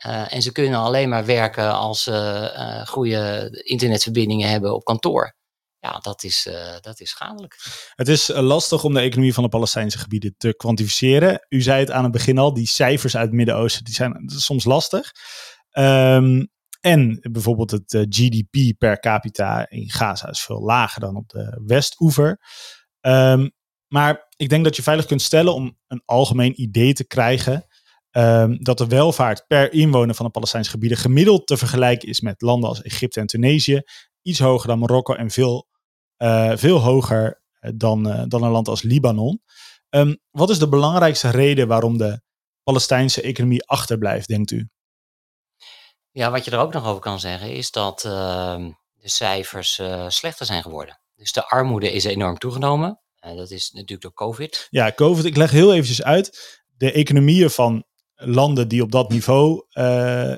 C: uh, en ze kunnen alleen maar werken als ze goede internetverbindingen hebben op kantoor. Ja, dat is, dat is schadelijk.
A: Het is lastig om de economie van de Palestijnse gebieden te kwantificeren. U zei het aan het begin al, die cijfers uit het Midden-Oosten zijn soms lastig. Um, en bijvoorbeeld het GDP per capita in Gaza is veel lager dan op de Westoever. Um, maar ik denk dat je veilig kunt stellen om een algemeen idee te krijgen um, dat de welvaart per inwoner van de Palestijnse gebieden gemiddeld te vergelijken is met landen als Egypte en Tunesië. Iets hoger dan Marokko en veel, uh, veel hoger dan, uh, dan een land als Libanon. Um, wat is de belangrijkste reden waarom de Palestijnse economie achterblijft, denkt u?
C: Ja, wat je er ook nog over kan zeggen is dat uh, de cijfers uh, slechter zijn geworden. Dus de armoede is enorm toegenomen. Uh, dat is natuurlijk door COVID.
A: Ja, COVID, ik leg heel eventjes uit. De economieën van landen die op dat niveau uh,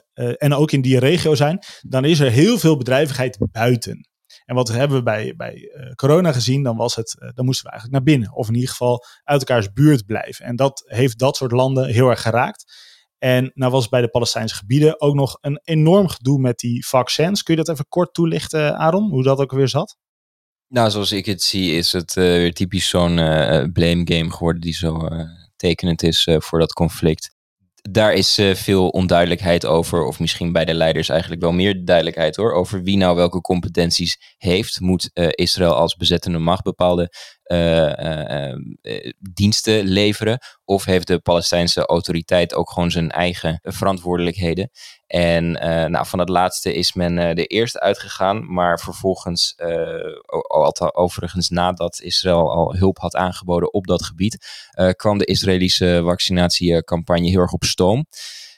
A: en ook in die regio zijn, dan is er heel veel bedrijvigheid buiten. En wat hebben we bij, bij corona gezien, dan, was het, dan moesten we eigenlijk naar binnen. Of in ieder geval uit elkaars buurt blijven. En dat heeft dat soort landen heel erg geraakt. En nou was bij de Palestijnse gebieden ook nog een enorm gedoe met die vaccins. Kun je dat even kort toelichten, Aaron, hoe dat ook weer zat?
B: Nou, zoals ik het zie, is het weer typisch zo'n blame game geworden die zo tekenend is voor dat conflict daar is veel onduidelijkheid over, of misschien bij de leiders eigenlijk wel meer duidelijkheid hoor, over wie nou welke competenties heeft. Moet Israël als bezettende macht bepaalde diensten leveren? Of heeft de Palestijnse autoriteit ook gewoon zijn eigen verantwoordelijkheden? En nou, van het laatste is men de eerste uitgegaan, maar vervolgens, overigens nadat Israël al hulp had aangeboden op dat gebied, kwam de Israëlische vaccinatiecampagne heel erg op stoom.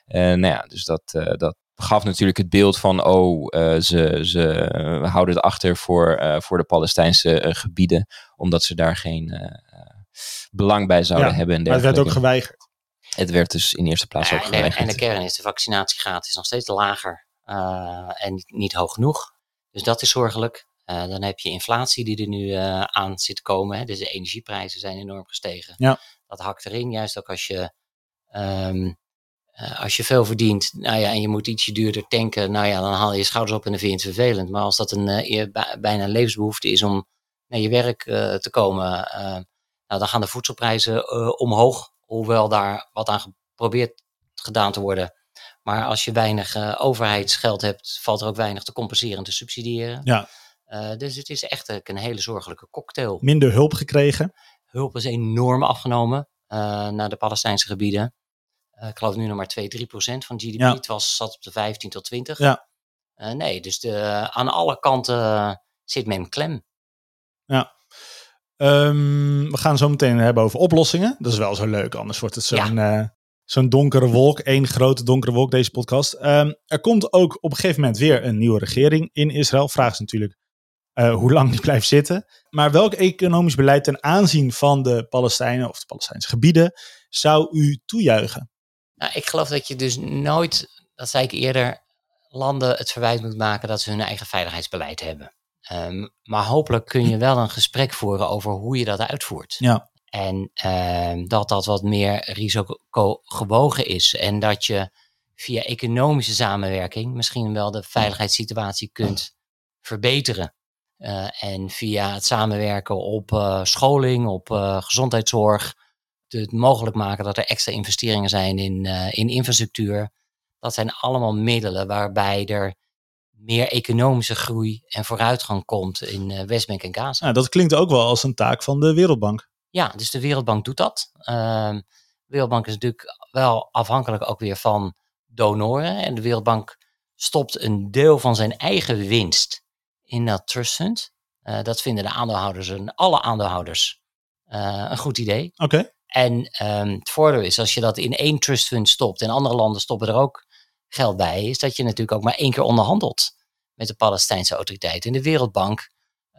B: nou ja, dus dat, dat gaf natuurlijk het beeld van, oh, uh, ze, ze houden het achter voor, uh, voor de Palestijnse uh, gebieden, omdat ze daar geen belang bij zouden
A: ja,
B: hebben. En
A: maar het werd ook geweigerd.
B: Het werd dus in eerste plaats
C: ja,
B: ook geweigerd.
C: En de kern is, de vaccinatiegraad is nog steeds lager en niet, niet, hoog genoeg. Dus dat is zorgelijk. dan heb je inflatie die er nu aan zit te komen. Hè. Dus de energieprijzen zijn enorm gestegen.
A: Ja.
C: Dat hakt erin, juist ook als je um, uh, als je veel verdient nou ja, en je moet ietsje duurder tanken, nou ja, dan haal je je schouders op en dan vind je het vervelend. Maar als dat een, uh, bijna een levensbehoefte is om naar je werk uh, te komen, nou, dan gaan de voedselprijzen omhoog. Hoewel daar wat aan geprobeerd gedaan te worden. Maar als je weinig overheidsgeld hebt, valt er ook weinig te compenseren en te subsidiëren.
A: Ja.
C: dus het is echt een hele zorgelijke cocktail.
A: Minder hulp gekregen?
C: Hulp is enorm afgenomen naar de Palestijnse gebieden. Uh, ik geloof nu nog maar 2, 3 procent van GDP. Ja. Het was, zat op de 15 tot 20.
A: Ja.
C: Uh, nee, dus de, aan alle kanten zit men klem.
A: Ja. Um, we gaan zo meteen hebben over oplossingen. Dat is wel zo leuk, anders wordt het zo'n ja. zo'n donkere wolk. één grote donkere wolk, deze podcast. Um, er komt ook op een gegeven moment weer een nieuwe regering in Israël. Vraag is natuurlijk hoe lang die blijft zitten. Maar welk economisch beleid ten aanzien van de Palestijnen of de Palestijnse gebieden zou u toejuichen?
C: Nou, ik geloof dat je dus nooit, dat zei ik eerder, landen het verwijt moet maken dat ze hun eigen veiligheidsbeleid hebben. Um, maar hopelijk kun je wel een gesprek voeren over hoe je dat uitvoert.
A: Ja.
C: En um, dat dat wat meer risicogewogen is. En dat je via economische samenwerking misschien wel de veiligheidssituatie kunt verbeteren. Uh, en via het samenwerken op uh, scholing, op uh, gezondheidszorg, het mogelijk maken dat er extra investeringen zijn in, uh, in infrastructuur. Dat zijn allemaal middelen waarbij er meer economische groei en vooruitgang komt in uh, Westbank en Gaza.
A: Ja, dat klinkt ook wel als een taak van de Wereldbank.
C: Ja, dus de Wereldbank doet dat. Uh, de Wereldbank is natuurlijk wel afhankelijk ook weer van donoren. En de Wereldbank stopt een deel van zijn eigen winst in dat trust fund. Uh, dat vinden de aandeelhouders en alle aandeelhouders een goed idee.
A: Oké. Okay.
C: En um, het voordeel is, als je dat in één trust fund stopt en andere landen stoppen er ook geld bij, is dat je natuurlijk ook maar één keer onderhandelt met de Palestijnse autoriteit. En de Wereldbank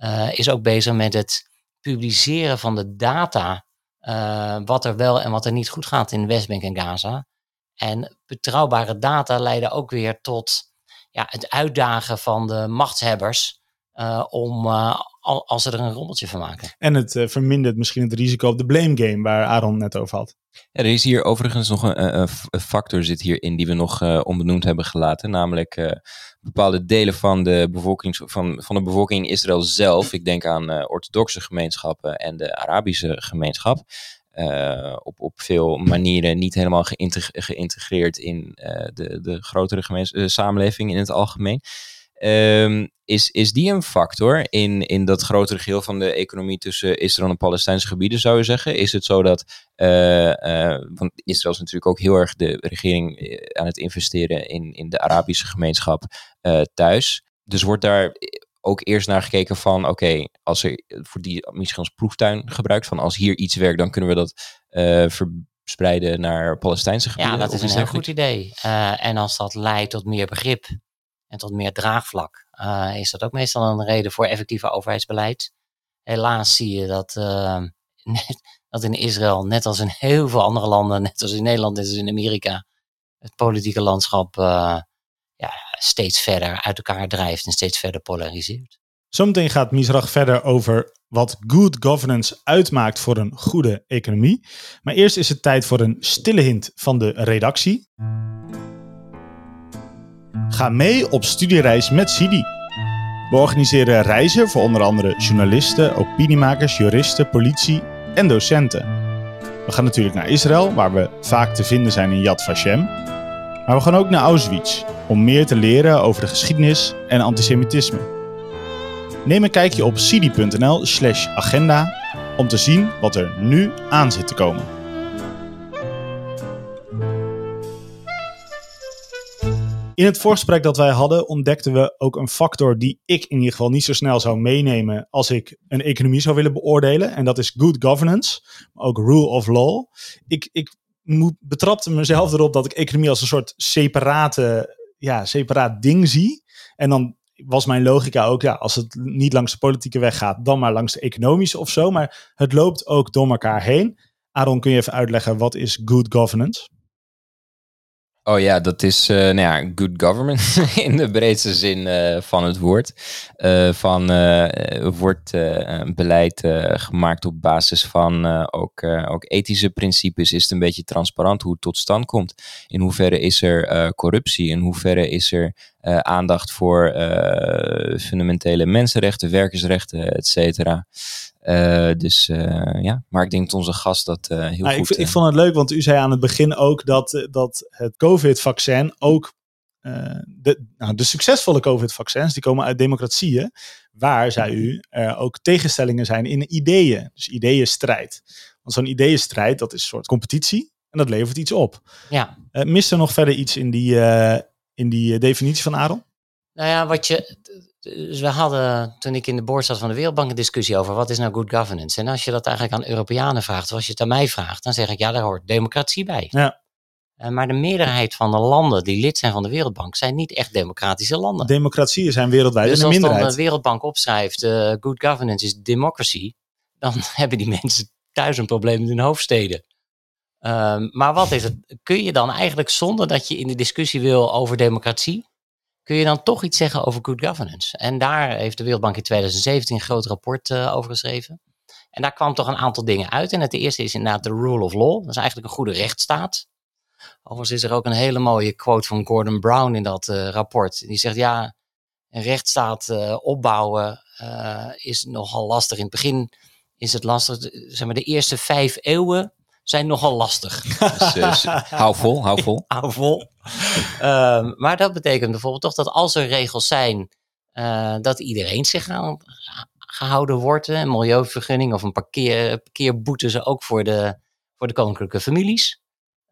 C: uh, is ook bezig met het publiceren van de data, uh, wat er wel en wat er niet goed gaat in Westbank en Gaza. En betrouwbare data leiden ook weer tot ja, het uitdagen van de machtshebbers uh, om uh, als ze er een rommeltje van maken.
A: En het uh, vermindert misschien het risico op de blame game waar Aaron net over had.
B: Ja, er is hier overigens nog een, een, factor zit hierin die we nog onbenoemd hebben gelaten. Namelijk bepaalde delen van de, bevolking, van, van de bevolking in Israël zelf. Ik denk aan orthodoxe gemeenschappen en de Arabische gemeenschap. op, op veel manieren niet helemaal geïntegreerd in de, de grotere samenleving in het algemeen. Um, is, is die een factor in, in dat grotere geheel van de economie tussen Israël en Palestijnse gebieden, zou je zeggen? Is het zo dat, uh, uh, want Israël is natuurlijk ook heel erg de regering eh, aan het investeren in, in de Arabische gemeenschap uh, thuis. Dus wordt daar ook eerst naar gekeken van, oké, als er voor die misschien als proeftuin gebruikt, van als hier iets werkt, dan kunnen we dat verspreiden naar Palestijnse gebieden?
C: Ja, dat is een heel goed idee. en als dat leidt tot meer begrip en tot meer draagvlak, uh, is dat ook meestal een reden voor effectieve overheidsbeleid. Helaas zie je dat, uh, dat in Israël, net als in heel veel andere landen, net als in Nederland, net als in Amerika, het politieke landschap uh, ja, steeds verder uit elkaar drijft en steeds verder polariseert.
A: Zometeen gaat Misrach verder over wat good governance uitmaakt voor een goede economie. Maar eerst is het tijd voor een stille hint van de redactie. Ga mee op studiereis met Sidi. We organiseren reizen voor onder andere journalisten, opiniemakers, juristen, politie en docenten. We gaan natuurlijk naar Israël, waar we vaak te vinden zijn in Yad Vashem. Maar we gaan ook naar Auschwitz om meer te leren over de geschiedenis en antisemitisme. Neem een kijkje op sidi.nl/slash agenda om te zien wat er nu aan zit te komen. In het voorgesprek dat wij hadden ontdekten we ook een factor die ik in ieder geval niet zo snel zou meenemen als ik een economie zou willen beoordelen. En dat is good governance, maar ook rule of law. Ik, ik betrapte mezelf erop dat ik economie als een soort separate, ja, separaat ding zie. En dan was mijn logica ook, ja, als het niet langs de politieke weg gaat, dan maar langs de economische of zo. Maar het loopt ook door elkaar heen. Aaron, kun je even uitleggen wat is good governance?
B: Oh ja, dat is uh, nou ja, good government in de breedste zin uh, van het woord. Uh, van wordt beleid gemaakt op basis van ook, ook ethische principes? Is het een beetje transparant hoe het tot stand komt? In hoeverre is er corruptie? In hoeverre is er aandacht voor fundamentele mensenrechten, werkersrechten, et cetera? Uh, dus uh, ja, maar ik denk dat onze gast dat uh, heel nou, goed...
A: Ik, ik, vond het leuk, want u zei aan het begin ook dat, dat het COVID-vaccin ook... de, nou, de succesvolle COVID-vaccins, die komen uit democratieën, waar, zei u, er ook tegenstellingen zijn in ideeën. Dus ideeënstrijd. Want zo'n ideeënstrijd, dat is een soort competitie en dat levert iets op.
C: Ja.
A: mist er nog verder iets in die, in die definitie van Aaron?
C: Nou ja, wat je dus we hadden toen ik in de boord zat van de Wereldbank een discussie over wat is nou good governance. En als je dat eigenlijk aan Europeanen vraagt, zoals je het aan mij vraagt, dan zeg ik ja, daar hoort democratie bij.
A: Ja.
C: Uh, maar de meerderheid van de landen die lid zijn van de Wereldbank zijn niet echt democratische landen.
A: Democratieën zijn wereldwijd
C: dus
A: een minderheid.
C: als dan de Wereldbank opschrijft uh, good governance is democracy, dan hebben die mensen thuis een probleem in hun hoofdsteden. Um, maar wat is het? Kun je dan eigenlijk zonder dat je in de discussie wil over democratie, kun je dan toch iets zeggen over good governance? En daar heeft de Wereldbank in 2017 een groot rapport uh, over geschreven. En daar kwam toch een aantal dingen uit. En het eerste is inderdaad de rule of law. Dat is eigenlijk een goede rechtsstaat. Overigens is er ook een hele mooie quote van Gordon Brown in dat uh, rapport. Die zegt, ja, een rechtsstaat uh, opbouwen is nogal lastig. In het begin is het lastig. Zeg maar, de eerste vijf eeuwen zijn nogal lastig.
B: Dus, dus, hou vol, hou vol.
C: hou vol. um, maar dat betekent bijvoorbeeld toch dat als er regels zijn, uh, dat iedereen zich aan, gehouden wordt. Een milieuvergunning of een parkeer, parkeerboete ze ook voor de, voor de koninklijke families.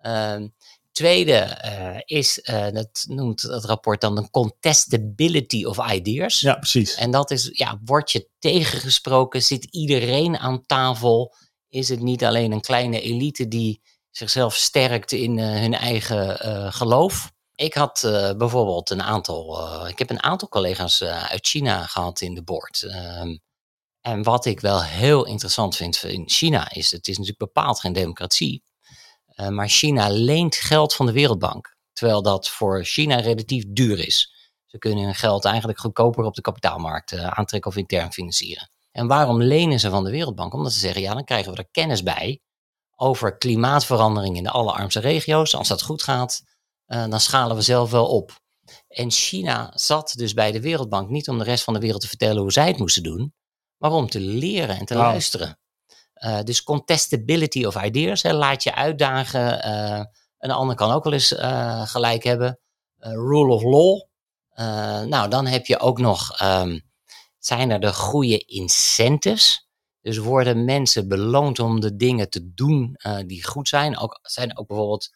C: Um, tweede uh, is, uh, dat noemt het rapport dan de contestability of ideas.
A: Ja, precies.
C: En dat is, ja, word je tegengesproken, zit iedereen aan tafel is het niet alleen een kleine elite die zichzelf sterkt in uh, hun eigen uh, geloof. Ik had uh, bijvoorbeeld een aantal, ik heb een aantal collega's uit China gehad in de board. Um, en wat ik wel heel interessant vind in China is, het is natuurlijk bepaald geen democratie. Maar China leent geld van de Wereldbank. Terwijl dat voor China relatief duur is. Ze kunnen hun geld eigenlijk goedkoper op de kapitaalmarkt aantrekken of intern financieren. En waarom lenen ze van de Wereldbank? Omdat ze zeggen, ja, dan krijgen we er kennis bij over klimaatverandering in de allerarmste regio's. Als dat goed gaat, uh, dan schalen we zelf wel op. En China zat dus bij de Wereldbank niet om de rest van de wereld te vertellen hoe zij het moesten doen, maar om te leren en te wow. luisteren. Uh, dus contestability of ideas, hè, laat je uitdagen. Uh, een ander kan ook wel eens gelijk hebben. rule of law. nou, dan heb je ook nog, um, zijn er de goede incentives? Dus worden mensen beloond om de dingen te doen die goed zijn? Ook, zijn ook bijvoorbeeld,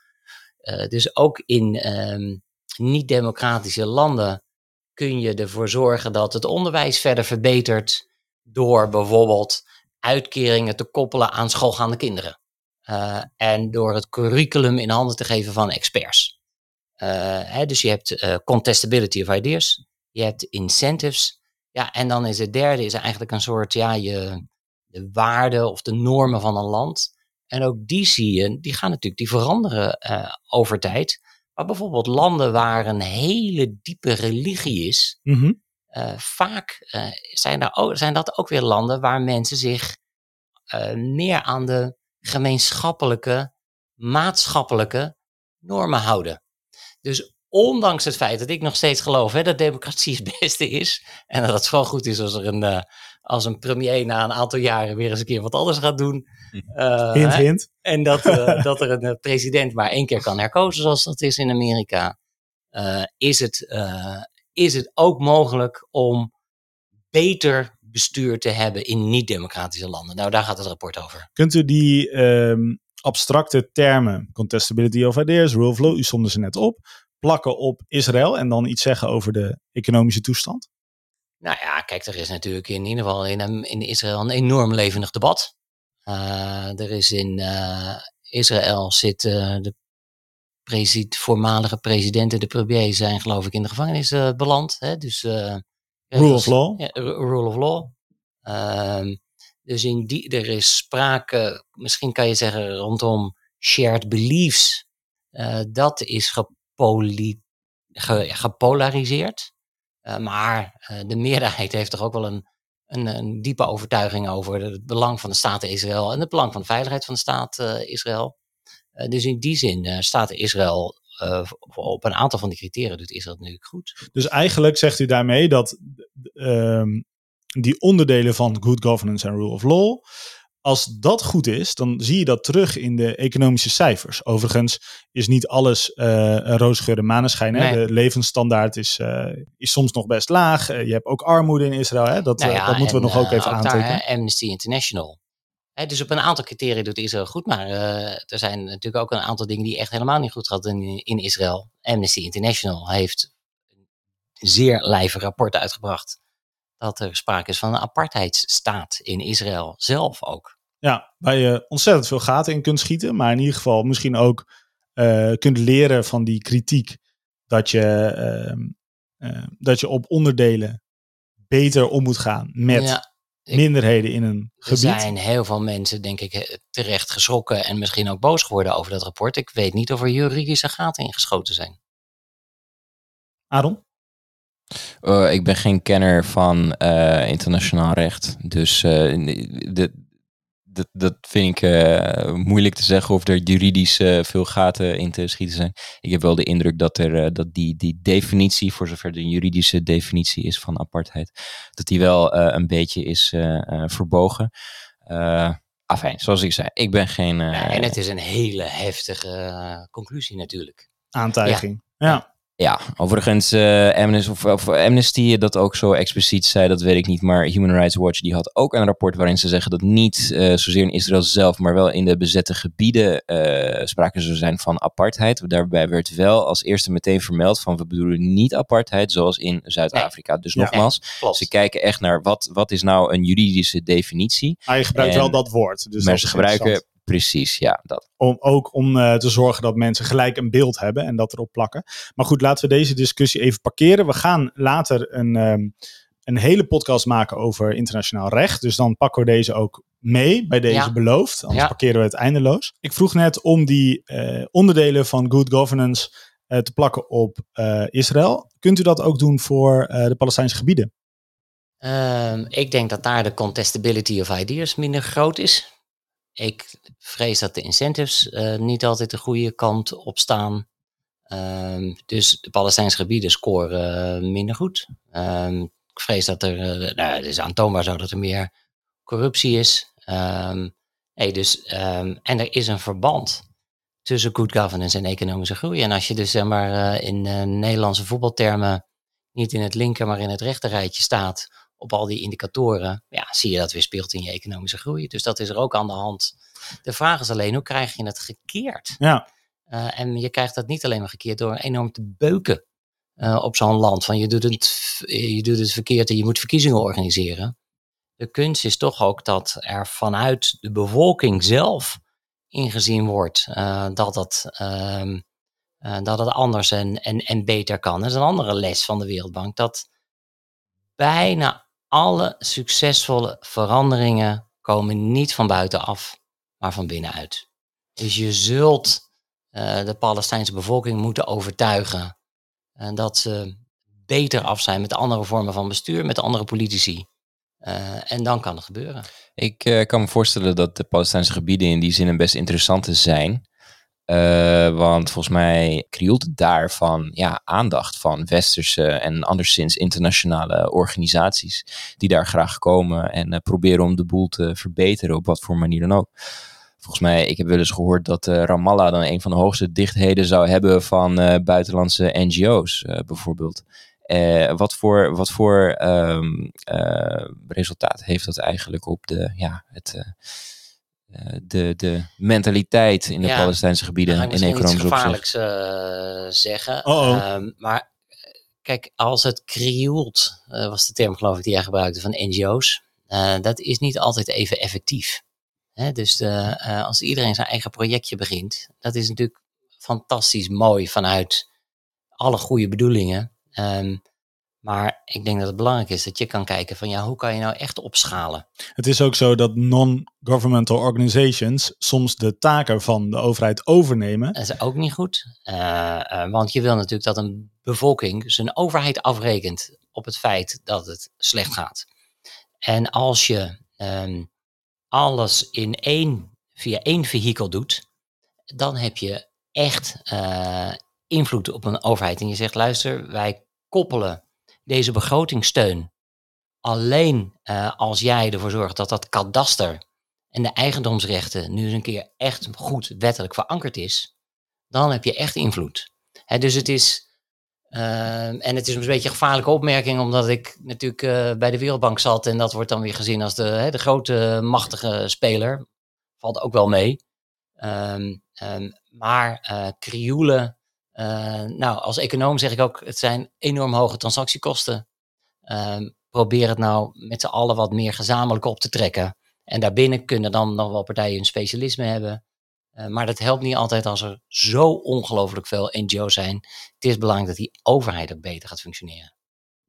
C: dus ook in um, niet-democratische landen kun je ervoor zorgen dat het onderwijs verder verbetert door bijvoorbeeld uitkeringen te koppelen aan schoolgaande kinderen. Uh, en door het curriculum in handen te geven van experts. Hè, dus je hebt contestability of ideas, je hebt incentives. Ja, en dan is het derde is eigenlijk een soort, ja, je, de waarden of de normen van een land. En ook die zie je, die gaan natuurlijk, die veranderen over tijd. Maar bijvoorbeeld landen waar een hele diepe religie is,
A: mm -hmm.
C: uh, vaak uh, zijn, daar ook, zijn dat ook weer landen waar mensen zich meer aan de gemeenschappelijke, maatschappelijke normen houden. Dus ondanks het feit dat ik nog steeds geloof hè, dat democratie het beste is, en dat het vooral goed is als er een, als een premier na een aantal jaren weer eens een keer wat anders gaat doen.
A: Uh, hint, hint.
C: En dat, uh, dat er een president maar één keer kan herkozen, zoals dat is in Amerika. Uh, is, het, is het ook mogelijk om beter bestuur te hebben in niet-democratische landen? Nou, daar gaat het rapport over.
A: Kunt u die um, abstracte termen, contestability of ideas, rule of law, u somde ze net op, plakken op Israël en dan iets zeggen over de economische toestand?
C: Nou ja, kijk, er is natuurlijk in ieder geval in, in Israël een enorm levendig debat. Uh, er is in uh, Israël zit uh, de president, voormalige presidenten, de premier, zijn geloof ik in de gevangenis beland. Hè? Dus,
A: rule of law.
C: Ja, rule of law. Ehm, dus in die, er is sprake, misschien kan je zeggen, rondom shared beliefs. dat is gepolariseerd. Uh, maar uh, de meerderheid heeft toch ook wel een, een, een, diepe overtuiging over het belang van de staat Israël en het belang van de veiligheid van de staat uh, Israël. dus in die zin staat Israël op een aantal van die criteria doet Israël het natuurlijk goed.
A: Dus eigenlijk zegt u daarmee dat um, die onderdelen van good governance en rule of law als dat goed is, dan zie je dat terug in de economische cijfers. Overigens is niet alles uh, een roosgeur en maneschijn. Nee. De levensstandaard is, uh, is soms nog best laag. Uh, je hebt ook armoede in Israël. Hè? Dat, nou ja, dat moeten en, we nog ook even ook aantekenen.
C: Daar, Amnesty International. Hè, dus op een aantal criteria doet Israël goed. Maar er zijn natuurlijk ook een aantal dingen die echt helemaal niet goed gaan in, in Israël. Amnesty International heeft een zeer lijve rapport uitgebracht dat er sprake is van een apartheidsstaat in Israël zelf ook.
A: Ja, waar je ontzettend veel gaten in kunt schieten, maar in ieder geval misschien ook uh, kunt leren van die kritiek dat je, uh, uh, dat je op onderdelen beter om moet gaan met ja, ik, minderheden in een gebied.
C: Er zijn heel veel mensen, denk ik, terecht geschrokken en misschien ook boos geworden over dat rapport. Ik weet niet of er juridische gaten ingeschoten zijn.
A: Aaron?
B: Uh, ik ben geen kenner van uh, internationaal recht. Dus uh, dat, dat vind ik moeilijk te zeggen of er juridisch veel gaten in te schieten zijn. Ik heb wel de indruk dat, er, dat die, die definitie, voor zover de juridische definitie is van apartheid, dat die wel een beetje is verbogen. afijn, zoals ik zei, ik ben geen...
C: Ja, en het is een hele heftige conclusie natuurlijk.
A: Aantijging, ja. ja.
B: Ja, overigens, uh, Amnesty, of, of, Amnesty dat ook zo expliciet zei, dat weet ik niet. Maar Human Rights Watch die had ook een rapport waarin ze zeggen dat niet uh, zozeer in Israël zelf, maar wel in de bezette gebieden uh, sprake zou zijn van apartheid. Daarbij werd wel als eerste meteen vermeld van we bedoelen niet apartheid zoals in Zuid-Afrika. Dus ja, nogmaals, nee, ze kijken echt naar wat, wat is nou een juridische definitie.
A: Maar je gebruikt en, wel dat woord. Dus
B: maar
A: dat
B: ze gebruiken Precies, ja. Dat.
A: Om, ook om uh, te zorgen dat mensen gelijk een beeld hebben en dat erop plakken. Maar goed, laten we deze discussie even parkeren. We gaan later een, um, een hele podcast maken over internationaal recht. Dus dan pakken we deze ook mee bij deze
C: Ja.
A: beloofd. Anders
C: Ja.
A: parkeren we het eindeloos. Ik vroeg net om die eh, onderdelen van good governance eh, te plakken op eh, Israël. Kunt u dat ook doen voor eh, de Palestijnse gebieden?
C: Ehm, ik denk dat daar de contestability of ideas minder groot is. Ik vrees dat de incentives eh, niet altijd de goede kant op staan. Ehm, dus de Palestijnse gebieden scoren eh, minder goed. Ehm, ik vrees dat er, eh, nou, het is aantoonbaar zo dat er meer corruptie is. Ehm, nee, dus, en er is een verband tussen good governance en economische groei. En als je dus zeg maar, in Nederlandse voetbaltermen niet in het linker, maar in het rechterrijtje staat op al die indicatoren, ja, zie je dat weer speelt in je economische groei. Dus dat is er ook aan de hand. De vraag is alleen, hoe krijg je het gekeerd?
A: Ja,
C: Eh, en je krijgt dat niet alleen maar gekeerd door enorm te beuken eh, op zo'n land. Van je doet, het, je doet het verkeerd en je moet verkiezingen organiseren. De kunst is toch ook dat er vanuit de bevolking zelf ingezien wordt eh, dat, het, ehm, eh, dat het anders en, en, en beter kan. Dat is een andere les van de Wereldbank. Dat bijna alle succesvolle veranderingen komen niet van buitenaf, maar van binnenuit. Dus je zult eh, de Palestijnse bevolking moeten overtuigen eh, dat ze beter af zijn met andere vormen van bestuur, met andere politici. Eh, en dan kan het gebeuren.
B: Ik kan me voorstellen dat de Palestijnse gebieden in die zin een best interessante zijn. Eh, want volgens mij krioelt het daar van ja, aandacht van westerse en anderszins internationale organisaties. Die daar graag komen en eh, proberen om de boel te verbeteren op wat voor manier dan ook. Volgens mij, ik heb wel eens gehoord dat eh, Ramallah dan een van de hoogste dichtheden zou hebben van buitenlandse NGO's bijvoorbeeld. Wat voor, wat voor ehm, eh, resultaat heeft dat eigenlijk op de, ja, het, de, de mentaliteit in de
C: Ja,
B: Palestijnse gebieden
C: Dan ga ik
B: in
C: misschien iets
B: economisch opzicht?
C: gevaarlijks eh, zeggen.
A: Oh-oh.
C: Ehm, maar eh, kijk, als het krioelt, eh, was de term geloof ik die jij gebruikte van NGO's, eh, dat is niet altijd even effectief. Hè, dus de, eh, als iedereen zijn eigen projectje begint, dat is natuurlijk fantastisch mooi vanuit alle goede bedoelingen. Ehm, maar ik denk dat het belangrijk is dat je kan kijken van ja, hoe kan je nou echt opschalen?
A: Het is ook zo dat non-governmental organizations soms de taken van de overheid overnemen.
C: Dat is ook niet goed. Eh, eh, want je wil natuurlijk dat een bevolking zijn overheid afrekent op het feit dat het slecht gaat. En als je ehm, alles in één, via één vehikel doet, dan heb je echt eh, invloed op een overheid. En je zegt, luister, wij koppelen deze begrotingssteun alleen eh, als jij ervoor zorgt dat dat kadaster en de eigendomsrechten nu eens een keer echt goed wettelijk verankerd is, dan heb je echt invloed. Dus het is, ehm, en het is een beetje een gevaarlijke opmerking, omdat ik natuurlijk eh, bij de Wereldbank zat en dat wordt dan weer gezien als de, de grote machtige speler. Valt ook wel mee. Ehm, ehm, maar eh krioelen, eh, nou als econoom zeg ik ook, het zijn enorm hoge transactiekosten. Ehm, probeer het nou met z'n allen wat meer gezamenlijk op te trekken. En daarbinnen kunnen dan nog wel partijen een specialisme hebben. Eh, maar dat helpt niet altijd als er zo ongelooflijk veel NGO's zijn. Het is belangrijk dat die overheid ook beter gaat functioneren.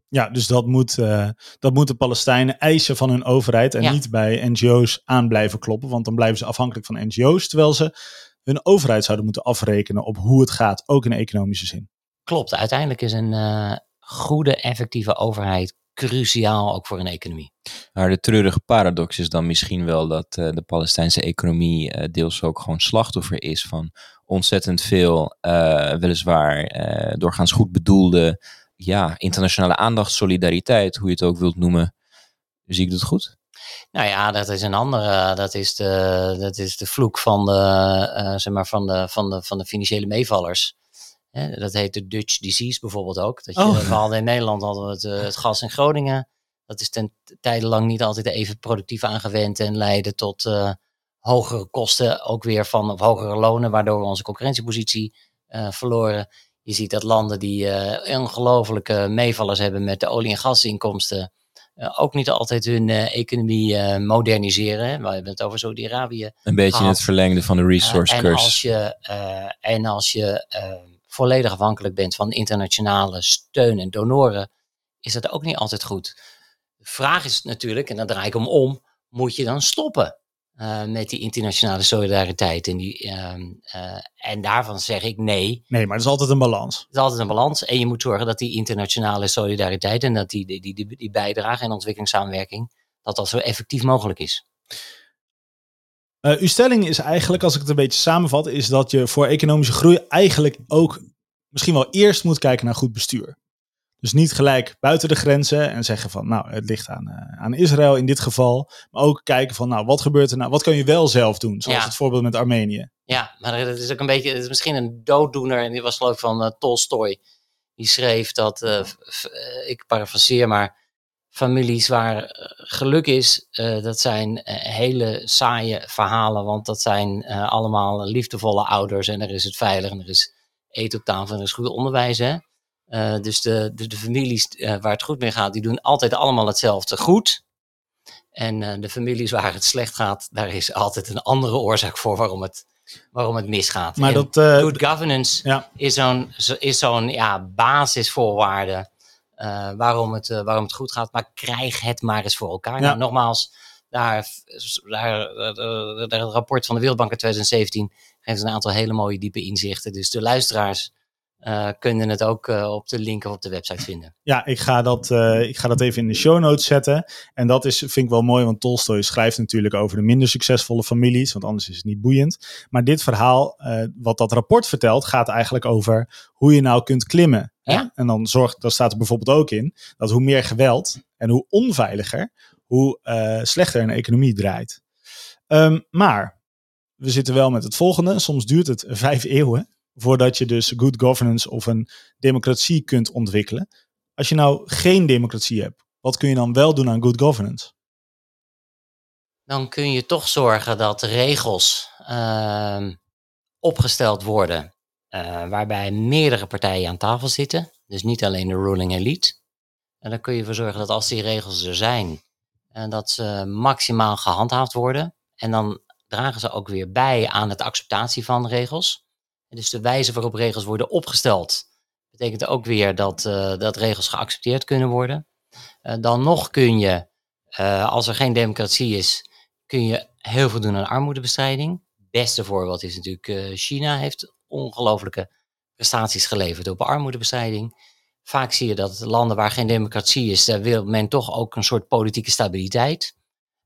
A: Ja, dus dat moet, eh, dat moeten Palestijnen eisen van hun overheid en
C: Ja.
A: niet bij NGO's aan blijven kloppen, want dan blijven ze afhankelijk van NGO's, terwijl ze hun overheid zouden moeten afrekenen op hoe het gaat, ook in economische zin.
C: Klopt, uiteindelijk is een eh, goede, effectieve overheid cruciaal ook voor een economie.
B: Maar de treurige paradox is dan misschien wel dat eh, de Palestijnse economie eh, deels ook gewoon slachtoffer is van ontzettend veel, eh, weliswaar eh, doorgaans goed bedoelde, ja, internationale aandacht, solidariteit, hoe je het ook wilt noemen. Zie ik dat goed?
C: Nou ja, dat is een andere. Dat is de, dat is de vloek van de, eh, zeg maar van de, van de, van de financiële meevallers. Dat heet de Dutch disease bijvoorbeeld ook. Dat je,
A: Oh.
C: We hadden in Nederland hadden we het, eh, het gas in Groningen. Dat is ten tijde lang niet altijd even productief aangewend en leidde tot eh, hogere kosten ook weer van, of hogere lonen, waardoor we onze concurrentiepositie verloren. Je ziet dat landen die ongelofelijke meevallers hebben met de olie- en gasinkomsten, ook niet altijd hun eh, economie eh, moderniseren. hè. We hebben het over Saudi-Arabië.
B: Een beetje in het verlengde van de resource
C: Eh, en
B: curse.
C: als je, eh, en als je eh, volledig afhankelijk bent van internationale steun en donoren, is dat ook niet altijd goed. De vraag is natuurlijk, en dan draai ik hem om, moet je dan stoppen uh, met die internationale solidariteit. En, die, uh, uh, en daarvan zeg ik nee.
A: Nee, maar het is altijd een balans.
C: Het is altijd een balans. En je moet zorgen dat die internationale solidariteit en dat die, die, die, die, bijdrage en ontwikkelingssamenwerking, dat dat zo effectief mogelijk is.
A: Uh, uw stelling is eigenlijk, als ik het een beetje samenvat, is dat je voor economische groei eigenlijk ook misschien wel eerst moet kijken naar goed bestuur. Dus niet gelijk buiten de grenzen en zeggen van, nou, het ligt aan, uh, aan Israël in dit geval. Maar ook kijken van, nou, wat gebeurt er nou? Wat kan je wel zelf doen? Zoals
C: Ja.
A: het voorbeeld met Armenië.
C: Ja, maar het is ook een beetje, het is misschien een dooddoener. En die was geloof ik van uh, Tolstoy. Die schreef dat, uh, f- uh, ik parafraseer maar, families waar geluk is, dat zijn hele saaie verhalen. Want dat zijn allemaal liefdevolle ouders en er is het veilig en er is eten op tafel en er is goed onderwijs. Hè? Uh, dus de, de, de families uh, waar het goed mee gaat, die doen altijd allemaal hetzelfde goed. En uh, de families waar het slecht gaat, daar is altijd een andere oorzaak voor waarom het, waarom het misgaat.
A: Maar
C: En
A: dat,
C: good governance
A: ja.
C: is zo'n is zo'n ja, basisvoorwaarde waarom, het, waarom het goed gaat. Maar krijg het maar eens voor elkaar.
A: Ja.
C: Nou, nogmaals, daar, daar, daar, het rapport van de Wereldbank uit 2017 geeft een aantal hele mooie diepe inzichten. Dus de luisteraars uh, kunnen het ook uh, op de link of op de website vinden.
A: Ja, ik ga, dat, uh, ik ga dat even in de show notes zetten. En dat is, vind ik wel mooi, want Tolstoy schrijft natuurlijk over de minder succesvolle families, want anders is het niet boeiend. Maar dit verhaal, wat dat rapport vertelt, gaat eigenlijk over hoe je nou kunt klimmen.
C: Ja.
A: En dan, zorgt, dan staat er bijvoorbeeld ook in dat hoe meer geweld en hoe onveiliger, hoe slechter een economie draait. Um, maar we zitten wel met het volgende. Soms duurt het vijf eeuwen voordat je dus good governance of een democratie kunt ontwikkelen. Als je nou geen democratie hebt, wat kun je dan wel doen aan good governance?
C: Dan kun je toch zorgen dat regels uh, opgesteld worden uh, waarbij meerdere partijen aan tafel zitten. Dus niet alleen de ruling elite. En dan kun je ervoor zorgen dat als die regels er zijn, uh, dat ze maximaal gehandhaafd worden. En dan dragen ze ook weer bij aan het acceptatie van regels. En dus de wijze waarop regels worden opgesteld, betekent ook weer dat, uh, dat regels geaccepteerd kunnen worden. Uh, dan nog kun je, uh, als er geen democratie is, kun je heel veel doen aan armoedebestrijding. Het beste voorbeeld is natuurlijk China heeft ongelofelijke prestaties geleverd op armoedebestrijding. Vaak zie je dat landen waar geen democratie is, daar wil men toch ook een soort politieke stabiliteit.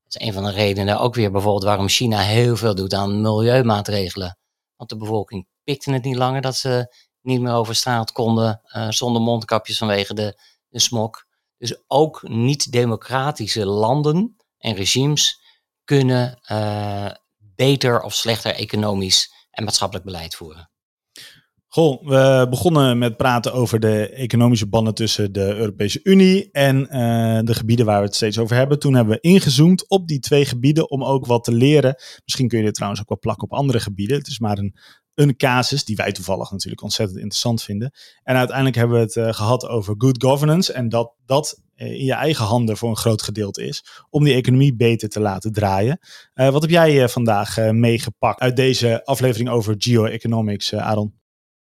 C: Dat is een van de redenen ook weer bijvoorbeeld waarom China heel veel doet aan milieumaatregelen. Want de bevolking pikte het niet langer dat ze niet meer over straat konden uh, zonder mondkapjes vanwege de, de smog. Dus ook niet-democratische landen en regimes kunnen uh, beter of slechter economisch en maatschappelijk beleid voeren.
A: Goh, we begonnen met praten over de economische banden tussen de Europese Unie en uh, de gebieden waar we het steeds over hebben. Toen hebben we ingezoomd op die twee gebieden om ook wat te leren. Misschien kun je dit trouwens ook wel plakken op andere gebieden. Het is maar een, een casus die wij toevallig natuurlijk ontzettend interessant vinden. En uiteindelijk hebben we het uh, gehad over good governance en dat dat uh, in je eigen handen voor een groot gedeelte is om die economie beter te laten draaien. Wat heb jij vandaag meegepakt uit deze aflevering over geoeconomics, Aaron?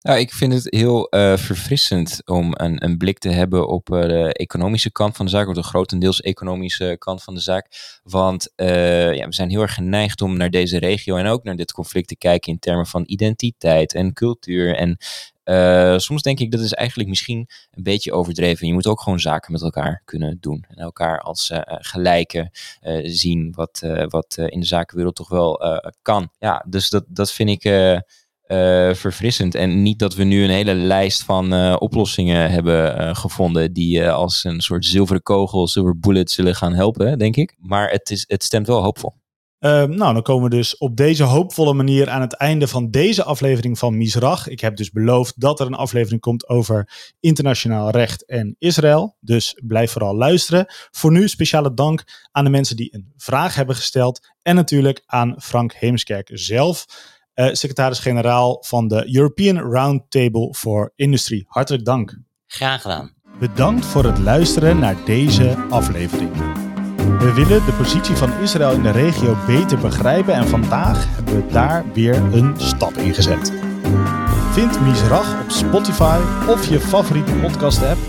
B: Nou, ik vind het heel uh, verfrissend om een, een, blik te hebben op uh, de economische kant van de zaak, of de grotendeels economische kant van de zaak. Want uh, ja, we zijn heel erg geneigd om naar deze regio en ook naar dit conflict te kijken in termen van identiteit en cultuur. En soms denk ik dat is eigenlijk misschien een beetje overdreven. Je moet ook gewoon zaken met elkaar kunnen doen en elkaar als gelijke zien, wat, wat in de zakenwereld toch wel kan. Ja, dus dat, dat vind ik. Uh, verfrissend. En niet dat we nu een hele lijst van uh, oplossingen hebben uh, gevonden die als een soort zilveren kogel, silver bullet zullen gaan helpen, denk ik. Maar het, is, het stemt wel hoopvol.
A: nou, dan komen we dus op deze hoopvolle manier aan het einde van deze aflevering van Misrach. Ik heb dus beloofd dat er een aflevering komt over internationaal recht en Israël. Dus blijf vooral luisteren. Voor nu speciale dank aan de mensen die een vraag hebben gesteld. En natuurlijk aan Frank Heemskerk zelf. Uh, secretaris-generaal van de European Roundtable for Industry. Hartelijk dank.
C: Graag gedaan.
A: Bedankt voor het luisteren naar deze aflevering. We willen de positie van Israël in de regio beter begrijpen en vandaag hebben we daar weer een stap in gezet. Vind Misrach op Spotify of je favoriete podcast-app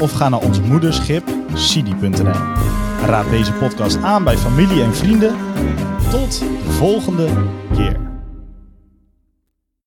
A: of ga naar ons moederschip sidi.nl. Raad deze podcast aan bij familie en vrienden Tot de volgende keer.